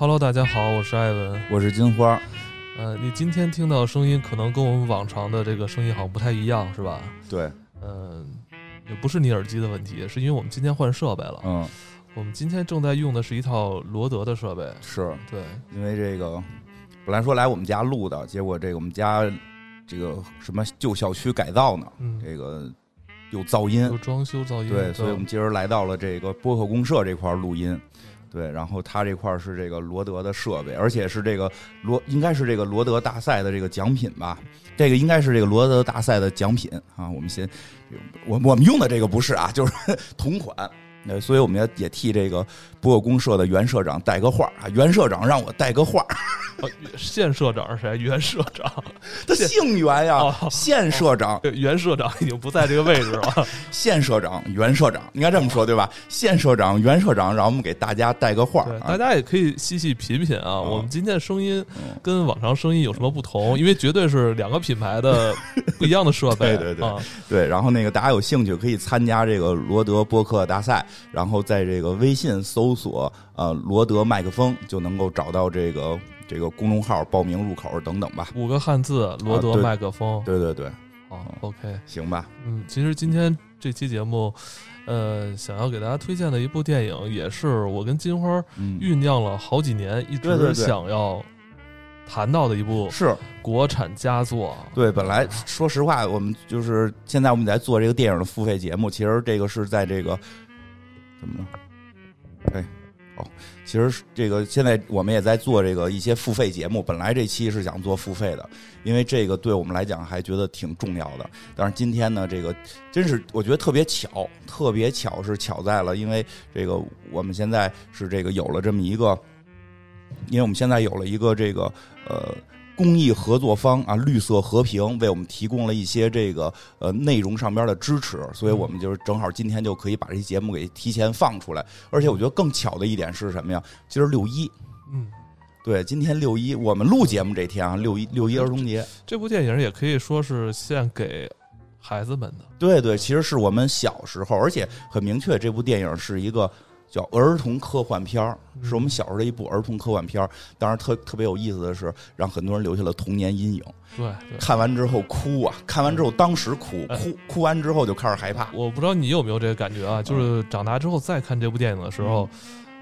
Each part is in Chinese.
Hello，大家好，我是艾文。我是金花，呃，你今天听到声音可能跟我们往常的这个声音好像不太一样，是吧？对，嗯、也不是你耳机的问题，是因为我们今天换设备了。嗯，我们今天正在用的是一套罗德的设备。是对，因为这个本来说来我们家录的，结果这个我们家这个什么旧小区改造呢，嗯，这个有噪音有，装修噪音。对，所以我们今儿来到了这个播客公社这块儿录音。对，然后它这块是这个罗德的设备，而且是这个罗，应该是这个罗德大赛的这个奖品吧？这个应该是这个罗德大赛的奖品啊。我们先，我我们用的这个不是啊，就是 同款。呃，所以我们也也替这个播客公社的袁社长带个话啊，袁社长让我带个话，呃现社长是谁？原社长。他姓袁呀哦，现社长，对原社长已经不在这个位置了。现社长，袁社长，应该这么说对吧？现社长，袁社长，让我们给大家带个话大。家也可以细细品品啊。我们今天的声音嗯跟往常声音有什么不同？因为绝对是两个品牌的不一样的设备。对对对啊，对，然后那个大家有兴趣可以参加这个罗德播客大赛，然后在这个微信搜索呃罗德麦克风就能够找到这个这个公众号报名入口等等吧。五个汉字，罗德麦克风。对对对，好，OK，行吧。嗯，其实今天这期节目，呃，想要给大家推荐的一部电影，也是我跟金花嗯，酝酿了好几年，一直想要谈到的一部是国产佳作。对。本来说实话，我们就是现在我们在做这个电影的付费节目，其实这个是在这个怎么了？哎，好，其实这个现在我们也在做这个一些付费节目。本来这期是想做付费的，因为这个对我们来讲还觉得挺重要的。但是今天呢，这个真是我觉得特别巧，特别巧是巧在了，因为这个我们现在是这个有了这么一个，因为我们现在有了一个这个呃。公益合作方啊，绿色和平为我们提供了一些这个呃内容上边的支持，所以我们就是正好今天就可以把这期节目给提前放出来。而且我觉得更巧的一点是什么呀？今儿六一，嗯，对，今天六一，我们录节目这天啊，六一六一儿童节，这部电影也可以说是献给孩子们的。对对，其实是我们小时候，而且很明确，这部电影是一个叫儿童科幻片儿，是我们小时候的一部儿童科幻片儿。当然特特别有意思的是，让很多人留下了童年阴影。对对。看完之后哭啊，看完之后当时哭，哎哭哭完之后就开始害怕。我不知道你有没有这个感觉啊，就是长大之后再看这部电影的时候，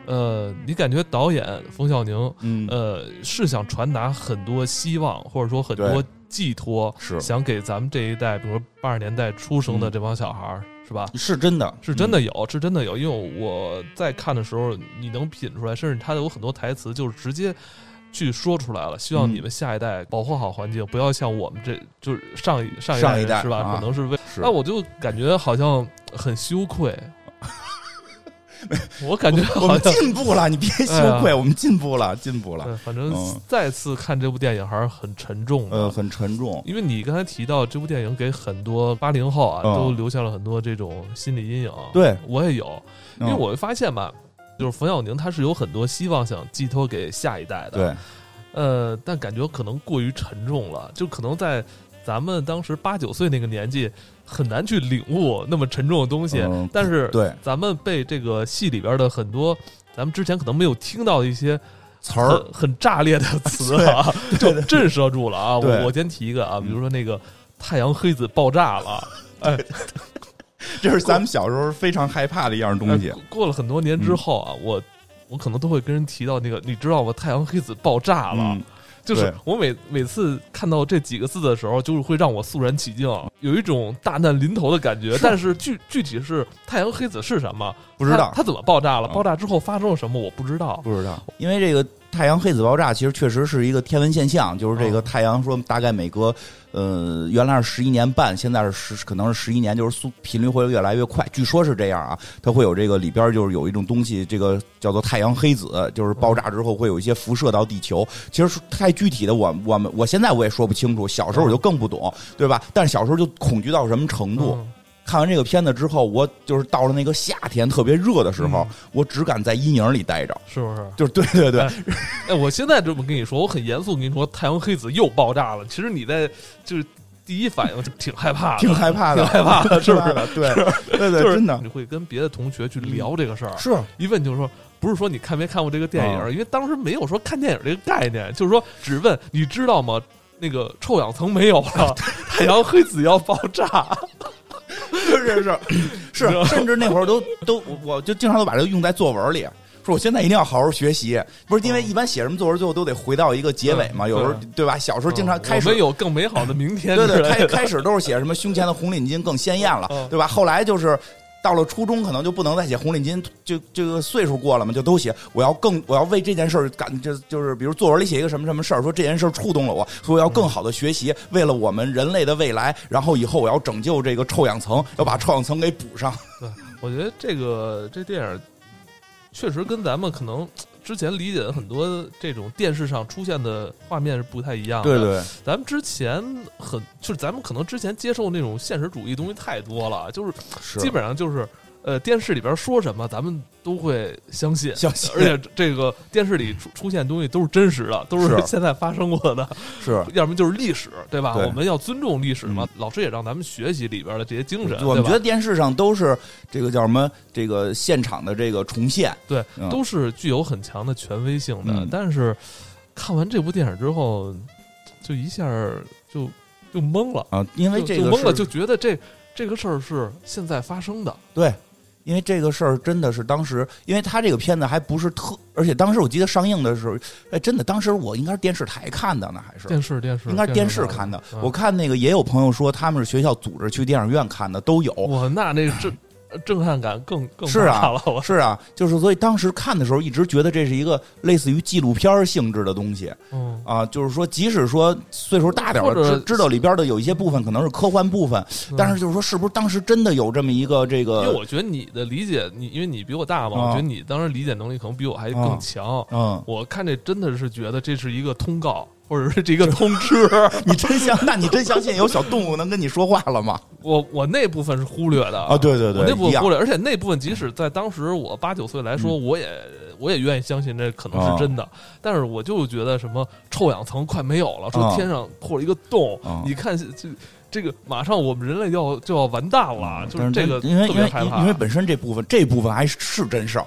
呃，你感觉导演冯小宁，嗯，呃，是想传达很多希望，或者说很多寄托，是想给咱们这一代，比如说八十年代出生的嗯这帮小孩儿，是吧？是真的，是真的有，是真的有，因为我在看的时候，你能品出来，甚至他有很多台词就是直接去说出来了，希望嗯你们下一代保护好环境，不要像我们这就是上一上一上一人是吧？啊。可能是为，是。那我就感觉好像很羞愧，我感觉我们。进步了，你别羞愧，我们进步了，进步了。对，反正嗯再次看这部电影还是很沉重的。呃，很沉重。因为你刚才提到这部电影给很多八零后啊、嗯都留下了很多这种心理阴影。对，我也有，因为嗯我会发现吧，就是冯小宁他是有很多希望想寄托给下一代的。，对，呃，但感觉可能过于沉重了，就可能在咱们当时八九岁那个年纪很难去领悟那么沉重的东西。嗯但是对咱们被这个戏里边的很多咱们之前可能没有听到的一些词儿很很炸裂的词啊，就震慑住了啊！我我先提一个啊，比如说那个太阳黑子爆炸了，哎，这是咱们小时候非常害怕的一样东西哎。过了很多年之后啊，我我可能都会跟人提到那个，你知道吗？太阳黑子爆炸了。嗯，就是我每每次看到这几个字的时候，就是会让我肃然起敬，有一种大难临头的感觉。但是具具体是太阳黑子是什么，不知道它它怎么爆炸了？嗯爆炸之后发生了什么？我不知道。不知道，因为这个太阳黑子爆炸其实确实是一个天文现象，就是这个太阳说大概每隔呃原来是十一年半，现在是十可能是十一年，就是速频率会越来越快，据说是这样啊。它会有这个里边就是有一种东西，这个叫做太阳黑子，就是爆炸之后会有一些辐射到地球。其实太具体的，我我们我现在我也说不清楚，小时候我就更不懂，对吧？但是小时候就恐惧到什么程度？看完这个片子之后，我就是到了那个夏天特别热的时候，嗯我只敢在阴影里待着。是不是？就是对对对，哎哎，我现在这么跟你说，我很严肃跟你说，太阳黑子又爆炸了。其实你在就是第一反应就挺害怕的，挺害怕的，挺害怕的，是不是？对对对，就是真的你会跟别的同学去聊这个事儿，是一问就是说，不是说你看没看过这个电影，啊因为当时没有说看电影这个概念，就是说只问你知道吗？那个臭氧层没有了，太阳黑子要爆炸，是 是是是，甚至那会儿都都我我就经常都把这个用在作文里。说我现在一定要好好学习，不是因为一般写什么作文，最后都得回到一个结尾嘛。嗯有时候对对吧？小时候经常开始有更美好的明天对对，开开始都是写什么胸前的红领巾更鲜艳了，嗯对吧？后来就是到了初中，可能就不能再写红领巾，就这个岁数过了嘛，就都写我要更我要为这件事儿感，就就是比如作文里写一个什么什么事儿，说这件事儿触动了我，说我要更好的学习，为了我们人类的未来，然后以后我要拯救这个臭氧层，要把臭氧层给补上。对，我觉得这个这电影确实跟咱们可能之前理解的很多这种电视上出现的画面是不太一样的。对对，咱们之前很就是咱们可能之前接受那种现实主义东西太多了，就是是基本上就是呃电视里边说什么咱们都会相信。相信，而且这个电视里出出现的东西都是真实的，都是是现在发生过的，是要么就是历史，对吧？对我们要尊重历史嘛。老师也让咱们学习里边的这些精神，我们觉得电视上都是这个叫什么？这个现场的这个重现，对，嗯都是具有很强的权威性的。嗯但是看完这部电影之后，就一下就就懵了，啊，因为这个就懵了，就觉得这这个事儿是现在发生的。对，因为这个事儿真的是当时，因为他这个片子还不是特，而且当时我记得上映的时候，哎，真的当时我应该是电视台看的呢，还是电视电视应该是电视看的。嗯我看那个也有朋友说他们是学校组织去电影院看的，都有。哇，那那 震震撼感更更是啊大了。我。是啊，就是所以当时看的时候，一直觉得这是一个类似于纪录片性质的东西。嗯，啊，就是说，即使说岁数大点知知道里边的有一些部分可能是科幻部分，但是就是说，是不是当时真的有这么一个这个因为我觉得你的理解，你因为你比我大嘛，啊。我觉得你当时理解能力可能比我还更强。嗯，我看这真的是觉得这是一个通告，或者是这个通知。你真相？那你真相信有小动物能跟你说话了吗？我我那部分是忽略的啊，对对对，我那部分忽略，而且那部分即使在当时我八九岁来说，我也我也愿意相信这可能是真的。但是我就觉得什么臭氧层快没有了，说啊天上破了一个洞，啊你看这这个马上我们人类要就要完蛋了，就是这个因为因为特别害怕，因为本身这部分这部分还是真事儿，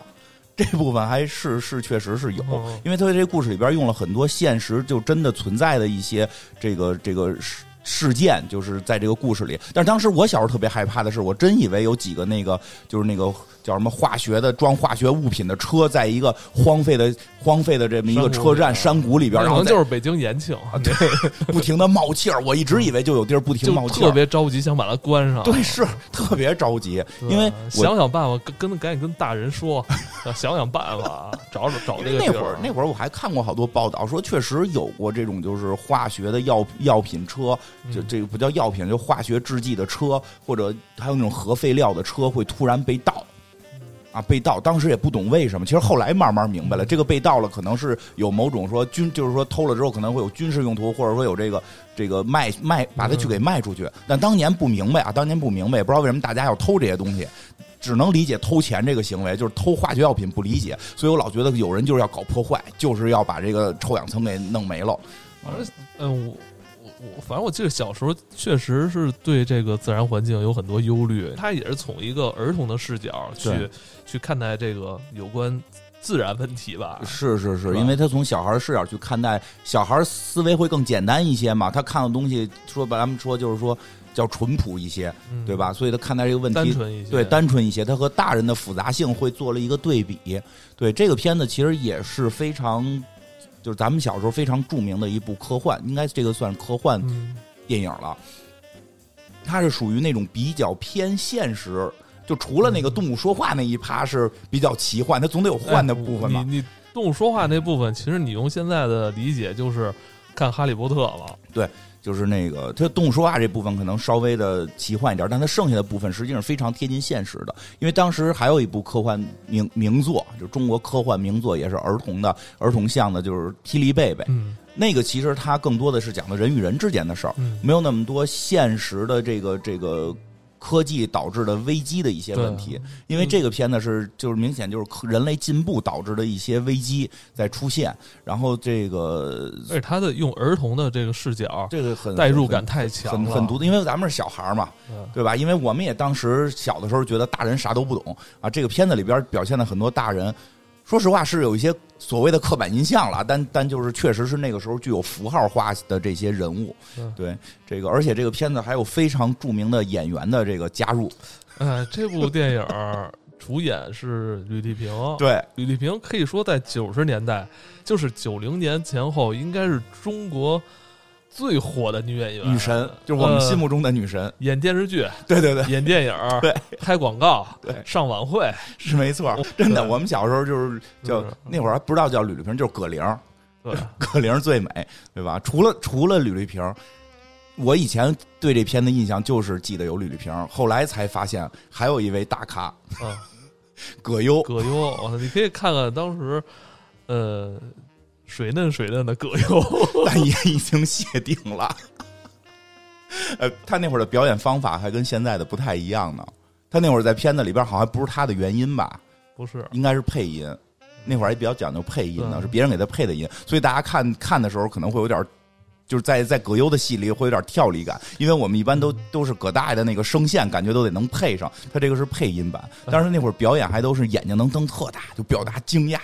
这部分还是是确实是有，嗯因为他在这个故事里边用了很多现实就真的存在的一些这个这个事事件，就是在这个故事里。但是当时我小时候特别害怕的是，我真以为有几个那个就是那个叫什么化学的装化学物品的车，在一个荒废的荒废的这么一个车站山谷里边，可然后在能就是北京延庆，对 不停的冒气儿。我一直以为就有地儿不停就冒气儿特。别着急想把它关上。对，是特别着急，因为想想办法，跟跟赶紧跟大人说，想想办法，找找找那这个那会儿那会儿我还看过好多报道，说确实有过这种就是化学的药药品车，就嗯这个不叫药品，就化学制剂的车，或者还有那种核废料的车会突然被盗。啊，被盗，当时也不懂为什么，其实后来慢慢明白了，这个被盗了，可能是有某种说军，就是说偷了之后可能会有军事用途，或者说有这个这个卖卖把它去给卖出去。但当年不明白啊，当年不明白，也不知道为什么大家要偷这些东西，只能理解偷钱这个行为，就是偷化学药品不理解，所以我老觉得有人就是要搞破坏，就是要把这个臭氧层给弄没了。反正嗯，反正我记得小时候确实是对这个自然环境有很多忧虑，他也是从一个儿童的视角去去看待这个有关自然问题吧。是是是，因为他从小孩视角去看待，小孩思维会更简单一些嘛，他看的东西说把他们说就是说叫淳朴一些，嗯对吧？所以他看待这个问题。单纯一些，对，单纯一些，他和大人的复杂性会做了一个对比。对这个片子其实也是非常，就是咱们小时候非常著名的一部科幻，应该这个算科幻嗯，电影了。它是属于那种比较偏现实，就除了那个动物说话那一趴是比较奇幻，它总得有幻的部分嘛。哎你你动物说话那部分，其实你用现在的理解就是看《哈利波特》了。就是那个它动物说话这部分可能稍微的奇幻一点，但它剩下的部分实际上非常贴近现实的。因为当时还有一部科幻名名作，就是中国科幻名作，也是儿童的儿童向的，就是《霹雳贝贝》。嗯那个其实它更多的是讲的人与人之间的事儿，嗯没有那么多现实的这个这个科技导致的危机的一些问题。因为这个片子是就是明显就是人类进步导致的一些危机在出现，然后这个而且他的用儿童的这个视角，这个很代入感太强了，很很独特，因为咱们是小孩嘛，对吧？因为我们也当时小的时候觉得大人啥都不懂啊。这个片子里边表现的很多大人。说实话是有一些所谓的刻板印象了，但但就是确实是那个时候具有符号化的这些人物，对这个，而且这个片子还有非常著名的演员的这个加入。呃，这部电影主演是吕丽萍，对吕丽萍可以说在九十年代，就是九零年前后，应该是中国。最火的女演员，女神就是我们心目中的女神。演电视剧，对对对，演电影，对，拍广告，对，上晚会。是没错。真的，我们小时候就是叫那会儿还不知道叫吕丽萍，就是葛玲，对，葛玲最美，对吧？除了除了吕丽萍，我以前对这片的印象就是记得有吕丽萍，后来才发现还有一位大咖，嗯，葛优，葛优，你可以看看当时，呃。水嫩水嫩的葛优，但也已经谢顶了。呃，他那会儿的表演方法还跟现在的不太一样呢。他那会儿在片子里边好像不是他的原音吧？不是，应该是配音。那会儿还比较讲究配音呢，是别人给他配的音，所以大家看看的时候可能会有点，就是在在葛优的戏里会有点跳离感，因为我们一般都都是葛大爷的那个声线，感觉都得能配上。他这个是配音版，但是那会儿表演还都是眼睛能瞪特大，就表达惊讶。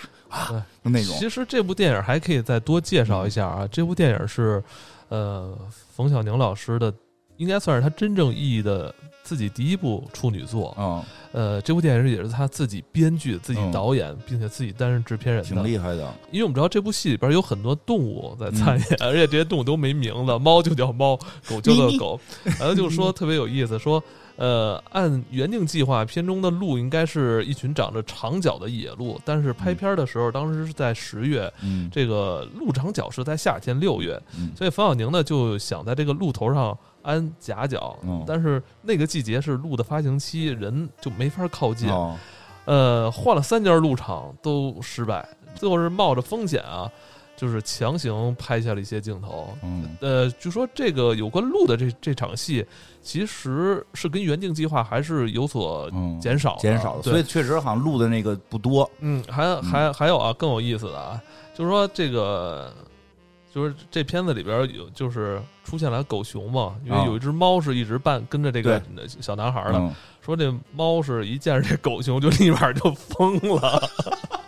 对，那种。其实这部电影还可以再多介绍一下啊。这部电影是，呃，冯小宁老师的，应该算是他真正意义的自己第一部处女作。嗯。呃，这部电影也是他自己编剧、自己导演，并且自己担任制片人。挺厉害的。因为我们知道这部戏里边有很多动物在参演，而且这些动物都没名字，猫就叫猫，狗就叫狗。然后就说特别有意思，说。呃，按原定计划，片中的鹿应该是一群长着长角的野鹿，但是拍片的时候，当时是在十月，这个鹿长角是在夏天六月，所以冯小宁呢就想在这个鹿头上安夹角，但是那个季节是鹿的发情期，人就没法靠近，呃，换了三家鹿场都失败，最后是冒着风险啊。就是强行拍下了一些镜头，嗯，呃，据说这个有关鹿的这这场戏，其实是跟原定计划还是有所减少，减少的，所以确实好像录的那个不多。嗯，还还还有啊，更有意思的啊，就是说这个，就是这片子里边有就是出现了狗熊嘛，因为有一只猫是一直伴跟着这个小男孩的，说这猫是一见着这狗熊就立马就疯了。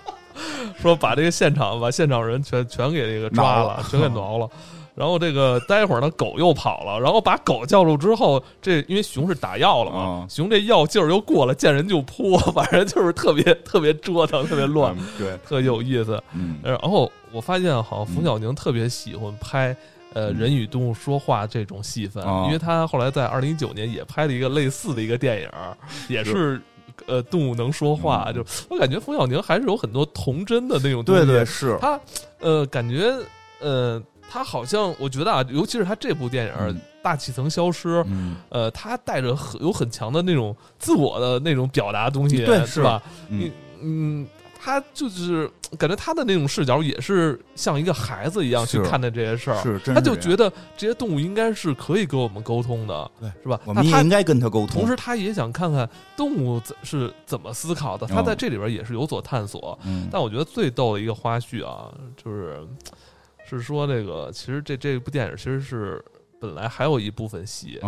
说把这个现场把现场人全全给这个抓了，全给挠了。然后这个待会儿呢，狗又跑了。然后把狗叫住之后，这因为熊是打药了嘛，熊这药劲儿又过了，见人就扑，反正就是特别特别折腾，特别乱，对，特有意思。然后我发现，好像冯小宁特别喜欢拍呃人与动物说话这种戏份，因为他后来在二零一九年也拍了一个类似的一个电影，也是。呃，动物能说话，就我感觉冯小宁还是有很多童真的那种东西。对对，是他，呃，感觉，呃，他好像我觉得啊，尤其是他这部电影《大气层消失》，呃，他带着很有很强的那种自我的那种表达东西，对，是吧？嗯嗯。他就是感觉他的那种视角也是像一个孩子一样去看待这些事儿，是，他就觉得这些动物应该是可以跟我们沟通的，对，是吧？我们也应该跟他沟通。同时，他也想看看动物是怎么思考的，他在这里边也是有所探索。但我觉得最逗的一个花絮啊，就是是说这个其实这这部电影其实是本来还有一部分戏，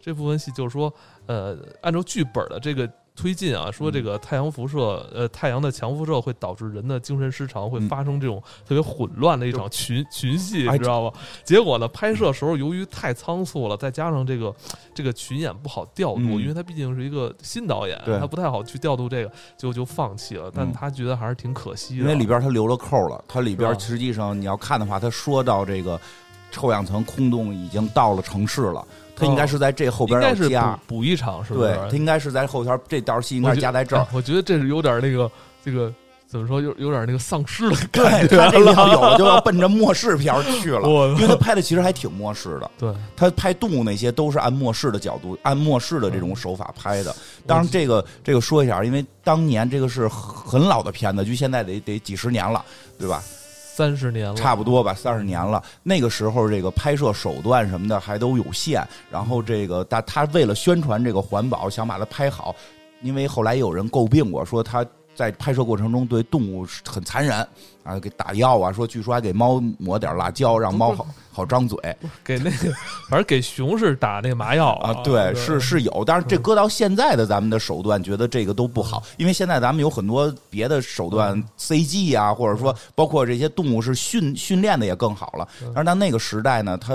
这部分戏就是说，呃，按照剧本的这个。推进啊，说这个太阳辐射，呃，太阳的强辐射会导致人的精神失常，会发生这种特别混乱的一场群群戏，你知道吗？结果呢，拍摄时候由于太仓促了，再加上这个这个群演不好调度，因为他毕竟是一个新导演，他不太好去调度这个，最后就放弃了。但他觉得还是挺可惜的，因为里边他留了扣了。他里边实际上你要看的话，他说到这个臭氧层空洞已经到了城市了。他应该是在这后边要加补一场，是不是？对他应该是在后边这道戏应该加在这儿。我觉得这是有点那个这个怎么说，有有点那个丧尸的感觉。他这要有 就要奔着末世片去了，因为他拍的其实还挺末世的。对他拍动物那些都是按末世的角度，按末世的这种手法拍的。当然，这个这个说一下，因为当年这个是很老的片子，距现在得得几十年了，对吧？三十年了，差不多吧，三十年了。那个时候，这个拍摄手段什么的还都有限。然后，这个他他为了宣传这个环保，想把它拍好，因为后来有人诟病我，说他在拍摄过程中对动物很残忍。啊，给打药啊！说据说还给猫抹点辣椒，让猫好好张嘴。给那个，反正给熊是打那个麻药啊。对，是是有，但是这搁到现在的咱们的手段，觉得这个都不好，因为现在咱们有很多别的手段，CG 啊，或者说包括这些动物是训训练的也更好了。但是到那个时代呢，它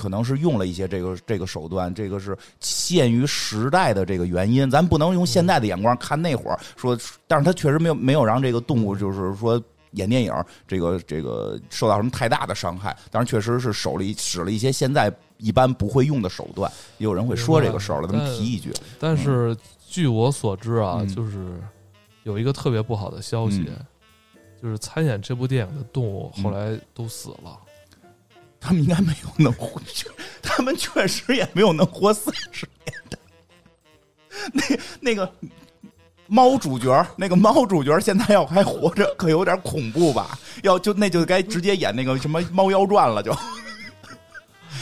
可能是用了一些这个这个手段，这个是限于时代的这个原因，咱不能用现在的眼光看那会儿说，但是他确实没有没有让这个动物就是说。演电影，这个这个受到什么太大的伤害？当然，确实是手里使了一些现在一般不会用的手段。也有人会说这个事儿了，咱们提一句。但是据我所知啊，就是有一个特别不好的消息，就是参演这部电影的动物后来都死了。他们应该没有能活，他们确实也没有能活三十年的。那那个。猫主角那个猫主角现在要还活着，可有点恐怖吧？要就那就该直接演那个什么《猫妖传》了，就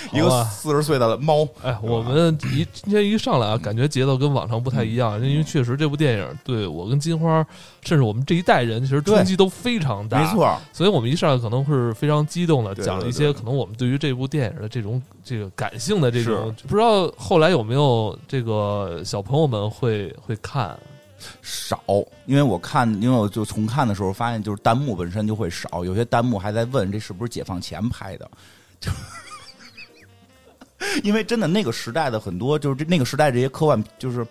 一个四十岁的猫。哎，我们一今天一上来啊，感觉节奏跟往常不太一样，因为确实这部电影对我跟金花，甚至我们这一代人，其实冲击都非常大。没错，所以我们一上来可能是非常激动的，讲一些可能我们对于这部电影的这种这个感性的这种，不知道后来有没有这个小朋友们会会看。少，因为我看，因为我就重看的时候发现，就是弹幕本身就会少，有些弹幕还在问这是不是解放前拍的，就因为真的那个时代的很多，就是这那个时代这些科幻，就是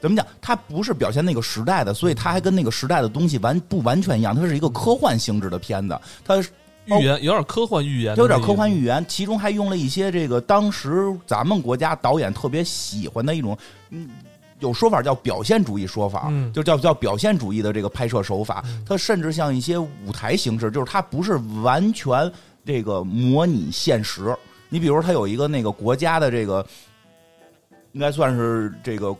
怎么讲，它不是表现那个时代的，所以它还跟那个时代的东西完不完全一样，它是一个科幻性质的片子，它预言有点科幻预言，有点科幻预言，其中还用了一些这个当时咱们国家导演特别喜欢的一种，嗯。有说法叫表现主义说法，就叫叫表现主义的这个拍摄手法，它甚至像一些舞台形式，就是它不是完全这个模拟现实。你比如，他有一个那个国家的这个，应该算是这个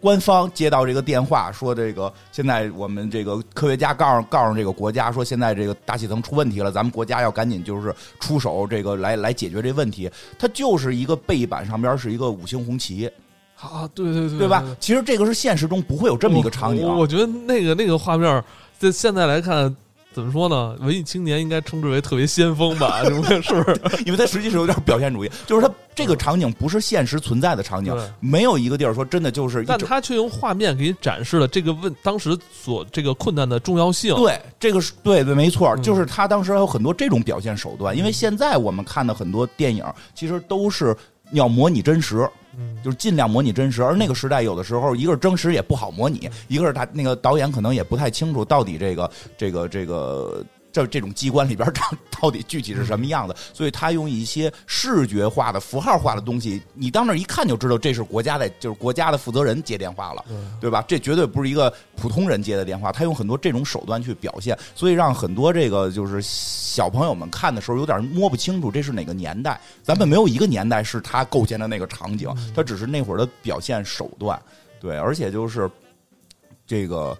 官方接到这个电话，说这个现在我们这个科学家告诉告诉这个国家说，现在这个大气层出问题了，咱们国家要赶紧就是出手这个来来解决这问题。它就是一个背板上边是一个五星红旗。啊，对对对，对吧？其实这个是现实中不会有这么一个场景。我觉得那个那个画面，在现在来看，怎么说呢？文艺青年应该称之为特别先锋吧？是不是？因为他实际是有点表现主义，就是他这个场景不是现实存在的场景，没有一个地儿说真的就是。但他却用画面给你展示了这个问当时所这个困难的重要性。对，这个是对对，没错，就是他当时还有很多这种表现手段。因为现在我们看的很多电影，其实都是要模拟真实。就是尽量模拟真实，而那个时代有的时候，一个是真实也不好模拟，一个是他那个导演可能也不太清楚到底这个这个这个。这这种机关里边长 到底具体是什么样的？所以他用一些视觉化的、符号化的东西，你到那儿一看就知道这是国家的，就是国家的负责人接电话了，对吧？这绝对不是一个普通人接的电话。他用很多这种手段去表现，所以让很多这个就是小朋友们看的时候有点摸不清楚这是哪个年代。咱们没有一个年代是他构建的那个场景，他只是那会儿的表现手段。对，而且就是这个。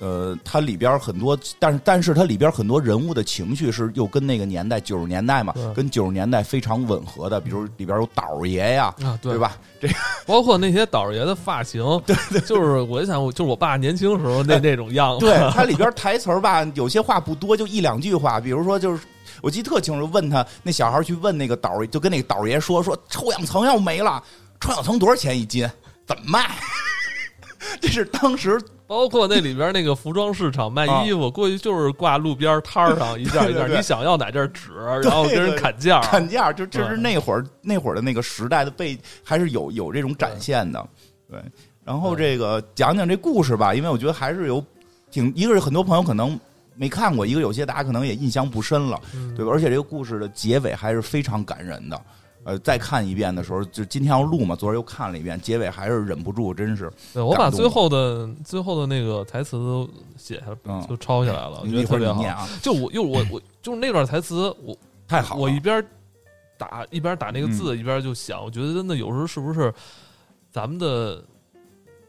呃，它里边很多，但是但是它里边很多人物的情绪是又跟那个年代九十年代嘛，跟九十年代非常吻合的。比如里边有倒爷呀，对吧？这 包括那些倒爷的发型，对对，就是我就想，就是我爸年轻时候那那种样子。对，它里边台词吧，有些话不多，就一两句话。比如说，就是我记得特清楚，问他那小孩去问那个导，就跟那个导爷说说，臭氧层要没了，臭氧层多少钱一斤？怎么卖？这是当时。包括那里边那个服装市场卖衣服，过去就是挂路边摊儿上一件一件，你想要哪件纸，然后跟人砍价，砍价就这是那会儿那会儿的那个时代的背，还是有有这种展现的。对，然后这个讲讲这故事吧，因为我觉得还是有挺一个是很多朋友可能没看过，一个有些大家可能也印象不深了，对吧？而且这个故事的结尾还是非常感人的。呃，再看一遍的时候，就今天要录嘛，昨儿又看了一遍，结尾还是忍不住，真是。对我把最后的最后的那个台词都写下，都抄下来了，我觉得特别好。就我，又我我就是那段台词，我 太好。我一边打一边打那个字，一边就想，我觉得真的有时候是不是咱们的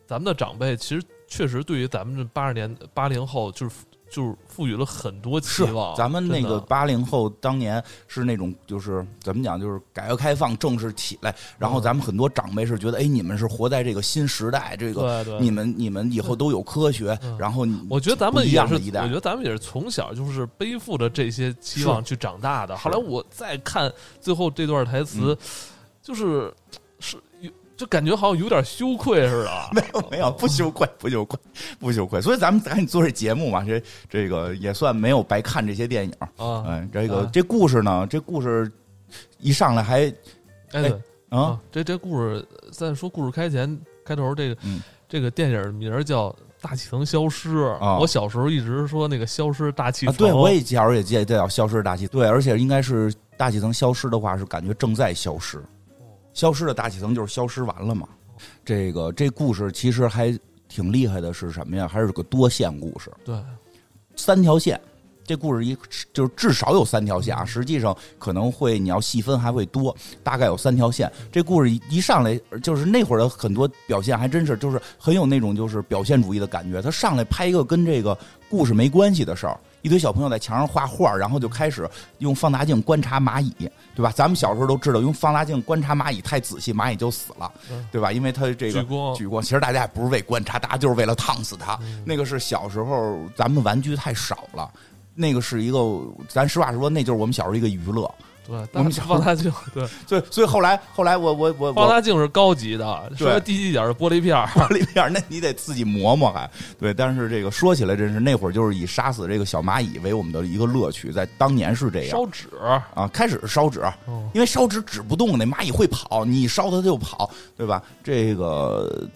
咱们的长辈，其实确实对于咱们这八十年八零后，就是就是赋予了很多期望。咱们那个八零后当年是那种，就是怎么讲，就是改革开放正式起来，然后咱们很多长辈是觉得，哎，你们是活在这个新时代，这个你们你们以后都有科学。然后我觉得咱们也是，我觉得咱们也是从小就是背负着这些期望去长大的。后来我再看最后这段台词，就是是。就感觉好像有点羞愧似的。没有没有，不羞愧 不羞愧不羞愧。所以咱们赶紧做这节目嘛，这这个也算没有白看这些电影啊。哎，这个这故事呢，这故事一上来还哎啊，这这故事在说故事开前开头这个这个电影名叫《大气层消失》啊。我小时候一直说那个消失大气层，对我也小时候也记得叫消失大气对，而且应该是大气层消失的话，是感觉正在消失。消失的大气层就是消失完了嘛？这个这故事其实还挺厉害的，是什么呀？还是个多线故事。对，三条线。这故事一就是至少有三条线啊，实际上可能会你要细分还会多，大概有三条线。这故事一上来就是那会儿的很多表现还真是就是很有那种就是表现主义的感觉。他上来拍一个跟这个故事没关系的事儿。一堆小朋友在墙上画画，然后就开始用放大镜观察蚂蚁，对吧？咱们小时候都知道，用放大镜观察蚂蚁太仔细，蚂蚁就死了，对吧？因为它这个举光，举光，其实大家也不是为观察，大家就是为了烫死它。那个是小时候咱们玩具太少了，那个是一个，咱实话实说，那就是我们小时候一个娱乐。对，我们放大镜，对，所以所以后来后来我我我放大镜是高级的，说低级点是玻璃片玻璃片那你得自己磨磨还对。但是这个说起来真是那会儿就是以杀死这个小蚂蚁为我们的一个乐趣，在当年是这样。烧纸啊，开始是烧纸，因为烧纸纸不动，那蚂蚁会跑，你一烧它它就跑，对吧？这个。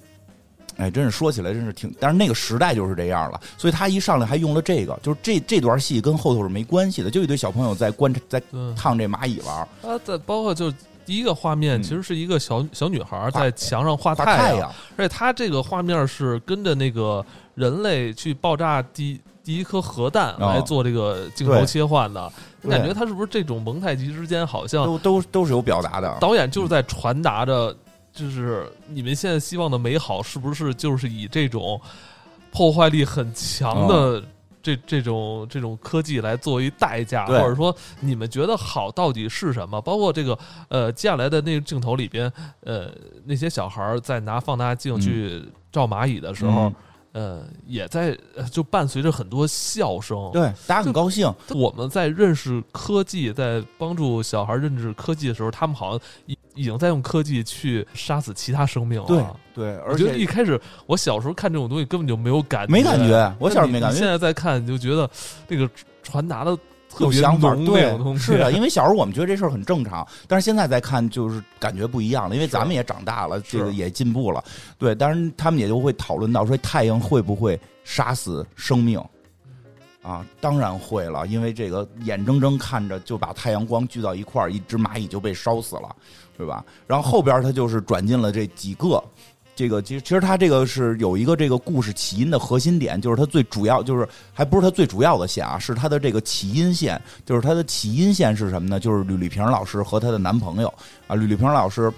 哎，真是说起来真是挺，但是那个时代就是这样了，所以他一上来还用了这个，就是这这段戏跟后头是没关系的，就一堆小朋友在观察，在烫这蚂蚁玩。啊，在包括就第一个画面，其实是一个小小女孩在墙上画太阳，而且他这个画面是跟着那个人类去爆炸第第一颗核弹来做这个镜头切换的，你感觉他是不是这种蒙太奇之间好像都都都是有表达的？导演就是在传达着。就是你们现在希望的美好，是不是就是以这种破坏力很强的这这种这种科技来作为代价？或者说，你们觉得好到底是什么？包括这个呃，接下来的那个镜头里边，呃，那些小孩在拿放大镜去照蚂蚁的时候。呃，也在就伴随着很多笑声，对，大家很高兴。我们在认识科技，在帮助小孩认识科技的时候，他们好像已已经在用科技去杀死其他生命了。对对，而且一开始我小时候看这种东西根本就没有感觉，没感觉。我小时候没感觉，现在再看就觉得那个传达的。有想法，对，是的，因为小时候我们觉得这事儿很正常，但是现在再看就是感觉不一样了，因为咱们也长大了，这个也进步了，对，当然他们也就会讨论到说太阳会不会杀死生命，啊，当然会了，因为这个眼睁睁看着就把太阳光聚到一块儿，一只蚂蚁就被烧死了，对吧？然后后边他就是转进了这几个。这个其实其实他这个是有一个这个故事起因的核心点，就是他最主要就是还不是他最主要的线啊，是他的这个起因线，就是他的起因线是什么呢？就是吕丽萍老师和她的男朋友啊，吕丽萍老师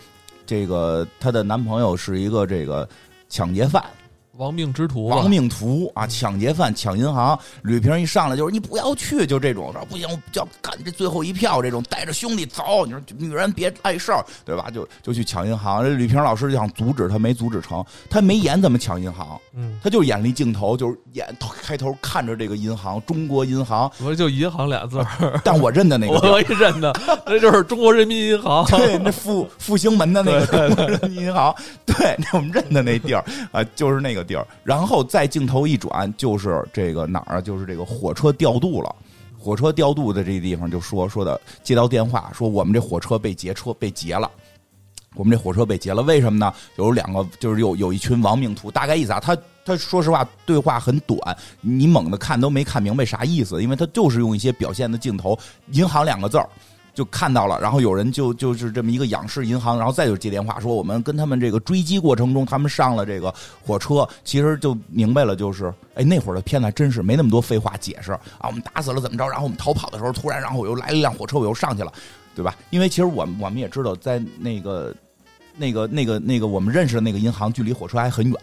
这个她的男朋友是一个这个抢劫犯。亡命之徒，亡命徒啊！抢劫犯抢银行，吕萍一上来就是你不要去，就这种说不行，就要干这最后一票，这种带着兄弟走。你说女人别碍事儿，对吧？就就去抢银行。吕萍老师就想阻止他，没阻止成。他没演怎么抢银行，嗯，他就演了一镜头，就是演开头看着这个银行，中国银行，我就银行俩字儿，但我认的那个，我也认的，那就是中国人民银行，对，那复复兴门的那个中国人民银行，对，那我们认的那地儿啊，就是那个。地儿，然后再镜头一转，就是这个哪儿啊？就是这个火车调度了。火车调度的这个地方就说说的，接到电话说我们这火车被劫车被劫了。我们这火车被劫了，为什么呢？有两个，就是有有一群亡命徒。大概意思啊，他他说实话对话很短，你猛的看都没看明白啥意思，因为他就是用一些表现的镜头，银行两个字儿。就看到了，然后有人就就是这么一个仰视银行，然后再就接电话说我们跟他们这个追击过程中，他们上了这个火车，其实就明白了，就是哎那会儿的片子真是没那么多废话解释啊，我们打死了怎么着，然后我们逃跑的时候，突然然后我又来了一辆火车，我又上去了，对吧？因为其实我我们也知道，在那个那个那个那个我们认识的那个银行，距离火车还很远。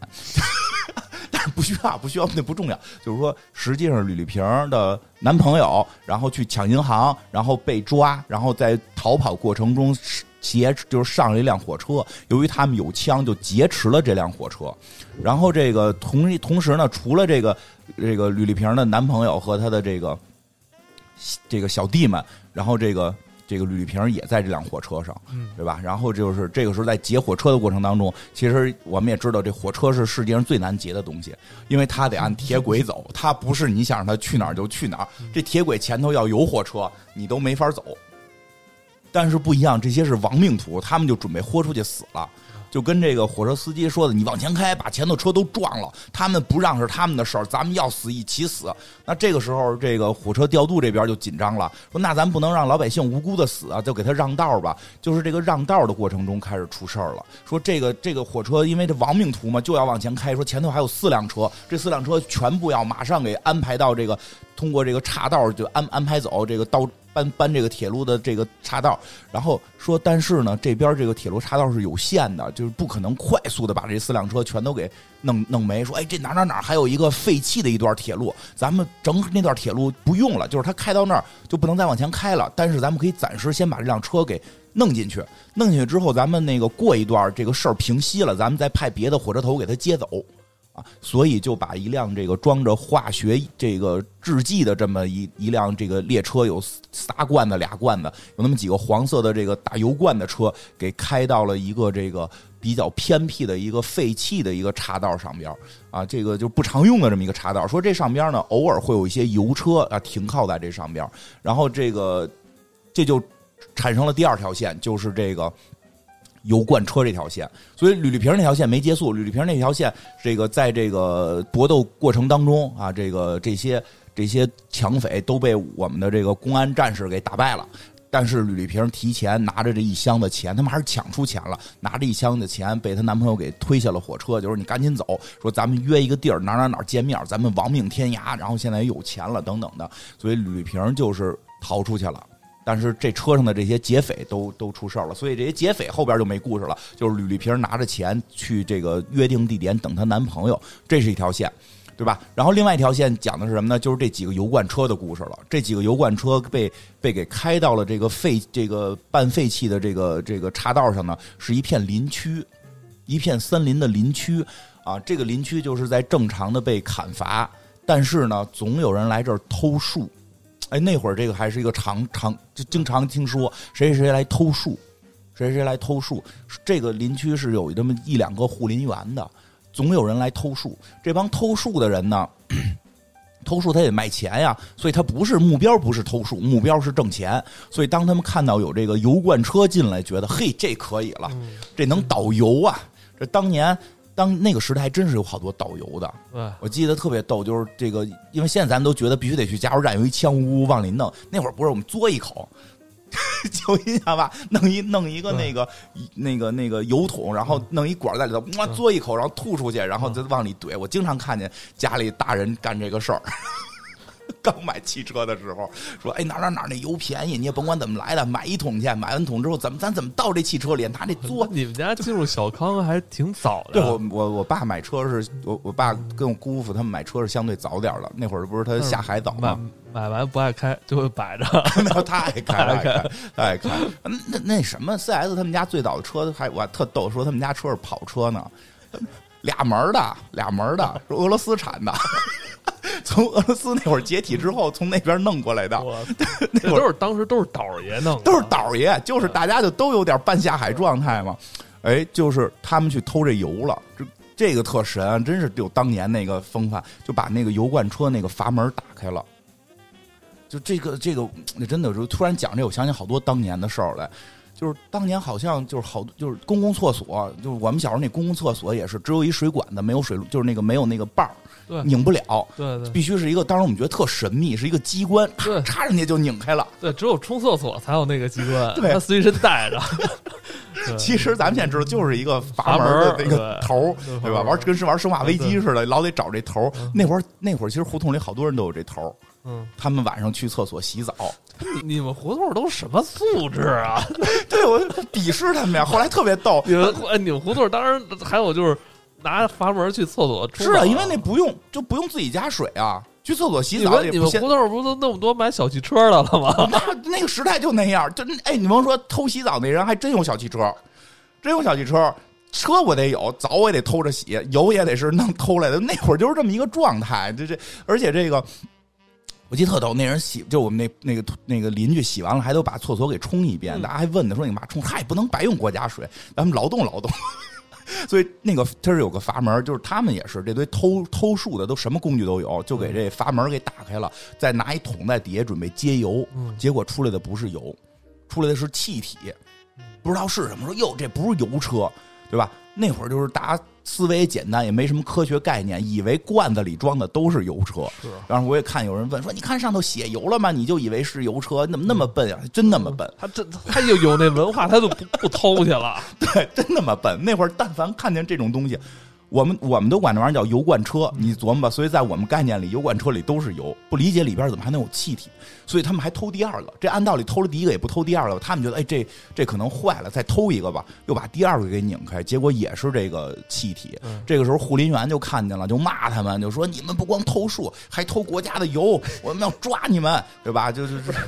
不需要，不需要，那不重要。就是说，实际上吕丽萍的男朋友，然后去抢银行，然后被抓，然后在逃跑过程中劫，就是上了一辆火车。由于他们有枪，就劫持了这辆火车。然后这个同同时呢，除了这个这个吕丽萍的男朋友和他的这个这个小弟们，然后这个。这个吕丽萍也在这辆火车上，对吧？然后就是这个时候在劫火车的过程当中，其实我们也知道，这火车是世界上最难劫的东西，因为它得按铁轨走，它不是你想让它去哪儿就去哪儿。这铁轨前头要有火车，你都没法走。但是不一样，这些是亡命徒，他们就准备豁出去死了。就跟这个火车司机说的，你往前开，把前头车都撞了。他们不让是他们的事儿，咱们要死一起死。那这个时候，这个火车调度这边就紧张了，说那咱不能让老百姓无辜的死啊，就给他让道吧。就是这个让道的过程中开始出事儿了。说这个这个火车因为这亡命徒嘛，就要往前开。说前头还有四辆车，这四辆车全部要马上给安排到这个通过这个岔道就安安排走这个道。搬搬这个铁路的这个岔道，然后说，但是呢，这边这个铁路岔道是有限的，就是不可能快速的把这四辆车全都给弄弄没。说，哎，这哪哪哪还有一个废弃的一段铁路，咱们整那段铁路不用了，就是他开到那儿就不能再往前开了。但是咱们可以暂时先把这辆车给弄进去，弄进去之后，咱们那个过一段这个事儿平息了，咱们再派别的火车头给他接走。所以就把一辆这个装着化学这个制剂的这么一一辆这个列车，有仨罐子俩罐子，有那么几个黄色的这个大油罐的车，给开到了一个这个比较偏僻的一个废弃的一个岔道上边啊，这个就不常用的这么一个岔道。说这上边呢，偶尔会有一些油车啊停靠在这上边，然后这个这就产生了第二条线，就是这个。油罐车这条线，所以吕丽萍那条线没结束。吕丽萍那条线，这个在这个搏斗过程当中啊，这个这些这些抢匪都被我们的这个公安战士给打败了。但是吕丽萍提前拿着这一箱的钱，他们还是抢出钱了，拿着一箱的钱被她男朋友给推下了火车，就是你赶紧走，说咱们约一个地儿哪哪哪见面，咱们亡命天涯。然后现在有钱了等等的，所以吕丽萍就是逃出去了。但是这车上的这些劫匪都都出事儿了，所以这些劫匪后边就没故事了。就是吕丽萍拿着钱去这个约定地点等她男朋友，这是一条线，对吧？然后另外一条线讲的是什么呢？就是这几个油罐车的故事了。这几个油罐车被被给开到了这个废这个半废弃的这个这个岔道上呢，是一片林区，一片森林的林区啊。这个林区就是在正常的被砍伐，但是呢，总有人来这儿偷树。哎，那会儿这个还是一个常常就经常听说谁谁谁来偷树，谁谁来偷树。这个林区是有这么一两个护林员的，总有人来偷树。这帮偷树的人呢，偷树他得卖钱呀，所以他不是目标，不是偷树，目标是挣钱。所以当他们看到有这个油罐车进来，觉得嘿，这可以了，这能导游啊！这当年。当那个时代还真是有好多导游的，我记得特别逗，就是这个，因为现在咱们都觉得必须得去加油站有一枪呜呜往里弄，那会儿不是我们嘬一口，就一下吧，弄一弄一个那个那个那个油桶，然后弄一管在里头，哇，嘬一口，然后吐出去，然后再往里怼。我经常看见家里大人干这个事儿。刚买汽车的时候说：“哎，哪哪哪那油便宜，你也甭管怎么来的，买一桶去。买完桶之后，怎么咱怎么倒这汽车里？拿这嘬。你们家进入小康还挺早的。对，我我我爸买车是我我爸跟我姑父他们买车是相对早点的。那会儿不是他下海早吗？买完不爱开就会摆着。那他爱开，爱开，爱开。那那什么，C S 他们家最早的车还我特逗，说他们家车是跑车呢，俩门的，俩门的，是俄罗斯产的。” 从俄罗斯那会儿解体之后，从那边弄过来的，那都是当时都是倒爷弄，都是倒爷，就是大家就都有点半下海状态嘛。哎，就是他们去偷这油了，这这个特神，真是有当年那个风范，就把那个油罐车那个阀门打开了。就这个这个，那真的就突然讲这，我想起好多当年的事儿来。就是当年好像就是好，就是公共厕所，就是我们小时候那公共厕所也是只有一水管子，没有水，就是那个没有那个把儿。拧不了，对对，必须是一个。当时我们觉得特神秘，是一个机关，对，插人家就拧开了。对，只有冲厕所才有那个机关，对，他随身带着。其实咱们现在知道，就是一个阀门的那个头，对吧？玩跟是玩生化危机似的，老得找这头。那会儿那会儿，其实胡同里好多人都有这头。嗯，他们晚上去厕所洗澡。你们胡同都什么素质啊？对我鄙视他们呀。后来特别逗，你们你们胡同当然还有就是。拿阀门去厕所是啊，因为那不用就不用自己加水啊，去厕所洗澡。你们胡同不都那么多买小汽车的了吗？那那个时代就那样，就哎，你甭说偷洗澡那人还真有小汽车，真有小汽车。车我得有，澡我也得偷着洗，油也得是能偷来的。那会儿就是这么一个状态，就这，而且这个我记得特逗，那人洗，就我们那那个那个邻居洗完了，还都把厕所给冲一遍。大家还问他说：“你妈冲？他也，不能白用国家水，咱们劳动劳动。”所以那个他是有个阀门，就是他们也是这堆偷偷树的，都什么工具都有，就给这阀门给打开了，再拿一桶在底下准备接油，结果出来的不是油，出来的是气体，不知道是什么。说哟，这不是油车。对吧？那会儿就是大家思维简单，也没什么科学概念，以为罐子里装的都是油车。是。然后我也看有人问说：“你看上头写油了吗？你就以为是油车？怎么那么笨啊？真那么笨？他真他就有那文化，他就不不偷去了。对，真那么笨。那会儿但凡看见这种东西。”我们我们都管这玩意儿叫油罐车，你琢磨吧。所以在我们概念里，油罐车里都是油，不理解里边怎么还能有气体，所以他们还偷第二个。这按道理偷了第一个也不偷第二个，他们觉得哎这这可能坏了，再偷一个吧，又把第二个给拧开，结果也是这个气体。这个时候护林员就看见了，就骂他们，就说你们不光偷树，还偷国家的油，我们要抓你们，对吧？就是是。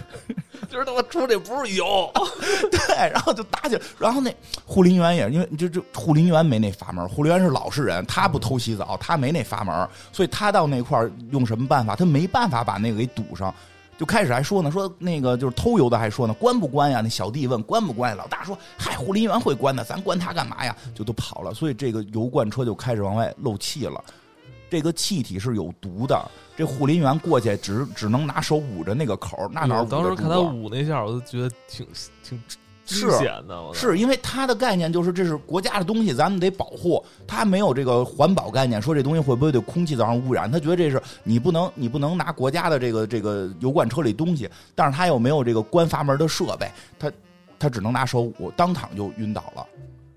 就是他妈出这不是油，对，然后就打起来。然后那护林员也因为就就护林员没那阀门，护林员是老实人，他不偷洗澡，他没那阀门，所以他到那块儿用什么办法？他没办法把那个给堵上。就开始还说呢，说那个就是偷油的还说呢，关不关呀？那小弟问关不关？老大说嗨，护林员会关的，咱关他干嘛呀？就都跑了。所以这个油罐车就开始往外漏气了。这个气体是有毒的，这护林员过去只只能拿手捂着那个口，那哪？当时看他捂那下，我都觉得挺挺是。是因为他的概念就是这是国家的东西，咱们得保护。他没有这个环保概念，说这东西会不会对空气造成污染？他觉得这是你不能你不能拿国家的这个这个油罐车里东西，但是他又没有这个关阀门的设备，他他只能拿手捂，当场就晕倒了。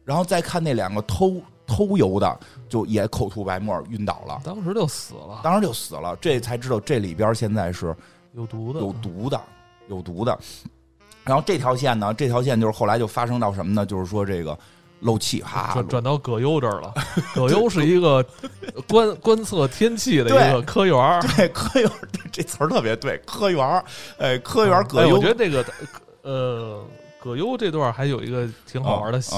然后再看那两个偷。偷油的就也口吐白沫晕倒了，当时就死了，当时就死了。这才知道这里边现在是有毒的，有毒的，有毒的。然后这条线呢，这条线就是后来就发生到什么呢？就是说这个漏气哈，转转到葛优这儿了。葛优是一个观观测天气的一个科员对科员这词儿特别对，科员哎，科员葛优。我觉得这个呃，葛优这段还有一个挺好玩的戏。